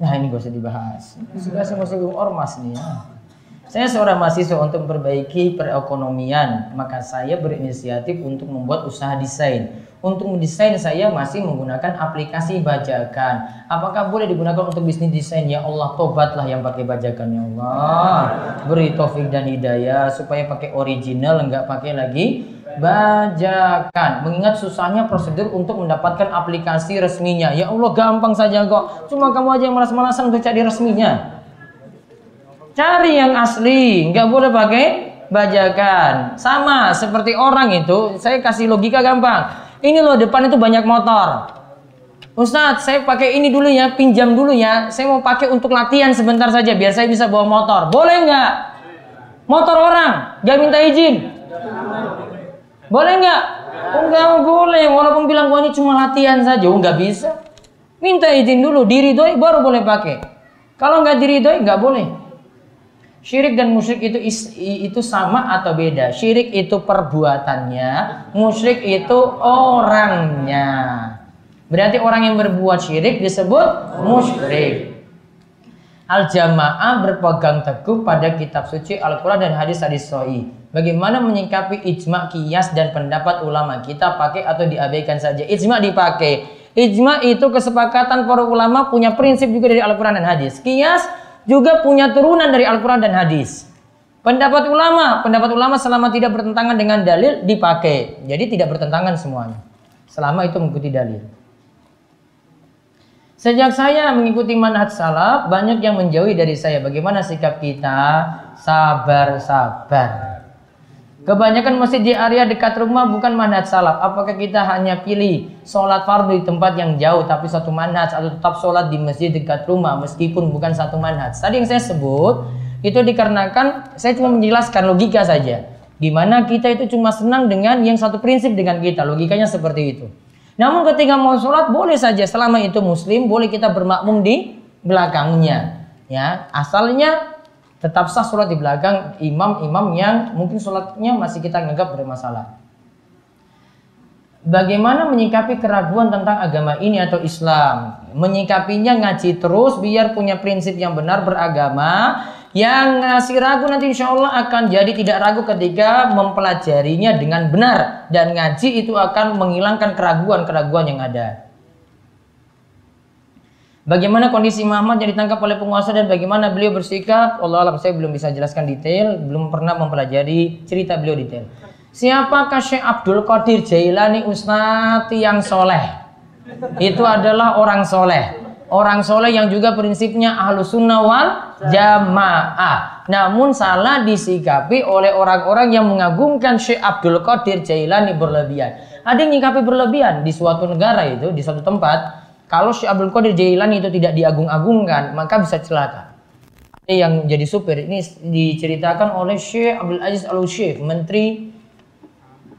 B: Nah ini gak usah dibahas. Sudah saya masuk ormas nih ya. Saya seorang mahasiswa untuk memperbaiki perekonomian, maka saya berinisiatif untuk membuat usaha desain. Untuk mendesain saya masih menggunakan aplikasi bajakan. Apakah boleh digunakan untuk bisnis desain? Ya Allah, tobatlah yang pakai bajakan ya Allah. Beri taufik dan hidayah supaya pakai original, enggak pakai lagi bajakan. Mengingat susahnya prosedur untuk mendapatkan aplikasi resminya. Ya Allah gampang saja kok. Cuma kamu aja yang malas-malasan untuk cari resminya. Cari yang asli, nggak boleh pakai bajakan. Sama seperti orang itu, saya kasih logika gampang. Ini loh depan itu banyak motor. Ustadz, saya pakai ini dulu ya, pinjam dulu ya. Saya mau pakai untuk latihan sebentar saja, biar saya bisa bawa motor. Boleh nggak? Motor orang, nggak minta izin. Boleh nggak? Oh, nggak boleh. Walaupun bilang gua ini cuma latihan saja, oh nggak bisa. Minta izin dulu, diri doi baru boleh pakai. Kalau nggak diri doi nggak boleh. Syirik dan musyrik itu itu sama atau beda? Syirik itu perbuatannya, musyrik itu orangnya. Berarti orang yang berbuat syirik disebut musyrik. Al-jamaah berpegang teguh pada kitab suci Al-Quran dan hadis-hadis sahih. Bagaimana menyikapi ijma, kias dan pendapat ulama? Kita pakai atau diabaikan saja? Ijma dipakai. Ijma itu kesepakatan para ulama punya prinsip juga dari Al-Quran dan hadis. Kias juga punya turunan dari Al-Quran dan hadis. Pendapat ulama, pendapat ulama selama tidak bertentangan dengan dalil dipakai. Jadi tidak bertentangan semuanya. Selama itu mengikuti dalil. Sejak saya mengikuti manhaj salaf, banyak yang menjauhi dari saya. Bagaimana sikap kita? Sabar-sabar. Kebanyakan masjid di area dekat rumah bukan manhaj salaf. Apakah kita hanya pilih sholat fardu di tempat yang jauh tapi satu manhaj atau tetap sholat di masjid dekat rumah meskipun bukan satu manhaj? Tadi yang saya sebut itu dikarenakan saya cuma menjelaskan logika saja. Gimana kita itu cuma senang dengan yang satu prinsip dengan kita. Logikanya seperti itu. Namun ketika mau sholat boleh saja selama itu muslim boleh kita bermakmum di belakangnya. Ya, asalnya tetap sah sholat di belakang imam-imam yang mungkin sholatnya masih kita anggap bermasalah. Bagaimana menyikapi keraguan tentang agama ini atau Islam? Menyikapinya ngaji terus biar punya prinsip yang benar beragama yang ngasih ragu nanti insya Allah akan jadi tidak ragu ketika mempelajarinya dengan benar dan ngaji itu akan menghilangkan keraguan-keraguan yang ada. Bagaimana kondisi Muhammad yang ditangkap oleh penguasa dan bagaimana beliau bersikap? Allah alam saya belum bisa jelaskan detail, belum pernah mempelajari cerita beliau detail. Siapakah Syekh Abdul Qadir Jailani Ustadz yang soleh? Itu adalah orang soleh orang soleh yang juga prinsipnya ahlu sunnah wal jamaah. Namun salah disikapi oleh orang-orang yang mengagungkan Syekh Abdul Qadir Jailani berlebihan. Ada yang nyikapi berlebihan di suatu negara itu, di suatu tempat. Kalau Syekh Abdul Qadir Jailani itu tidak diagung-agungkan, maka bisa celaka. Ada yang jadi supir ini diceritakan oleh Syekh Abdul Aziz Al Syekh, Menteri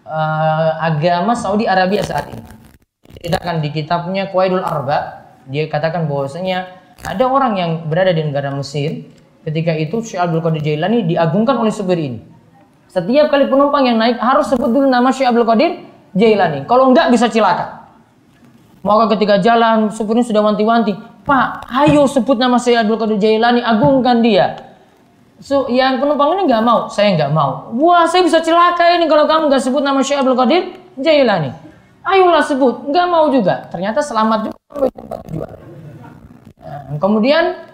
B: uh, Agama Saudi Arabia saat ini. Diceritakan di kitabnya Qaidul Arba, dia katakan bahwasanya ada orang yang berada di negara Mesir ketika itu Syekh Abdul Qadir Jailani diagungkan oleh supir ini Setiap kali penumpang yang naik harus sebut dulu nama Syekh Abdul Qadir Jailani. Kalau enggak bisa cilaka. Maka ketika jalan supirnya sudah wanti-wanti, Pak, ayo sebut nama Syekh Abdul Qadir Jailani, agungkan dia. So, yang penumpang ini nggak mau, saya nggak mau. Wah, saya bisa celaka ini kalau kamu nggak sebut nama Syekh Abdul Qadir Jailani. Ayolah sebut, nggak mau juga. Ternyata selamat juga Nah, kemudian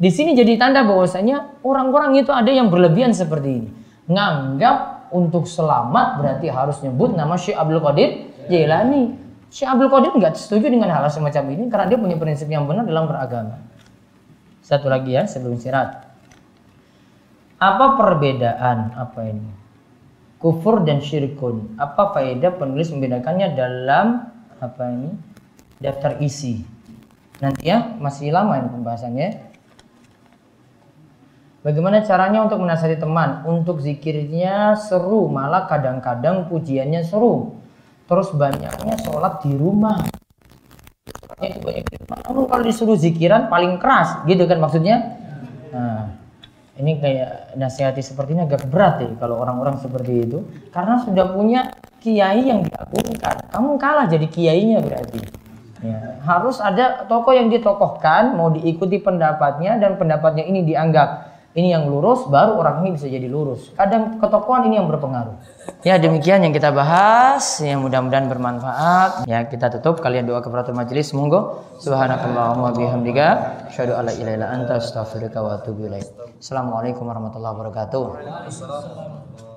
B: di sini jadi tanda bahwasanya orang-orang itu ada yang berlebihan seperti ini nganggap untuk selamat berarti harus nyebut nama Syekh Abdul Qadir Jailani. Syekh Abdul Qadir nggak setuju dengan hal semacam ini karena dia punya prinsip yang benar dalam beragama. Satu lagi ya sebelum istirahat. Apa perbedaan apa ini? Kufur dan syirkun. Apa faedah penulis membedakannya dalam apa ini? Daftar isi. Nanti ya masih lama ini pembahasannya. Bagaimana caranya untuk menasihati teman? Untuk zikirnya seru, malah kadang-kadang pujiannya seru. Terus banyaknya sholat di rumah. Itu banyak di rumah. Kalau disuruh zikiran paling keras, gitu kan maksudnya? Nah, ini kayak nasihati seperti ini agak berat ya kalau orang-orang seperti itu. Karena sudah punya kiai yang diagungkan. Kamu kalah jadi kiainya berarti. Ya, harus ada tokoh yang ditokohkan, mau diikuti pendapatnya dan pendapatnya ini dianggap ini yang lurus baru orang ini bisa jadi lurus. Kadang ketokohan ini yang berpengaruh. Ya demikian yang kita bahas yang mudah-mudahan bermanfaat. Ya kita tutup kalian doa kepada majelis monggo. Subhanakallahumma bihamdika asyhadu alla ilaha anta astaghfiruka wa atubu ilaik. Assalamualaikum warahmatullahi wabarakatuh.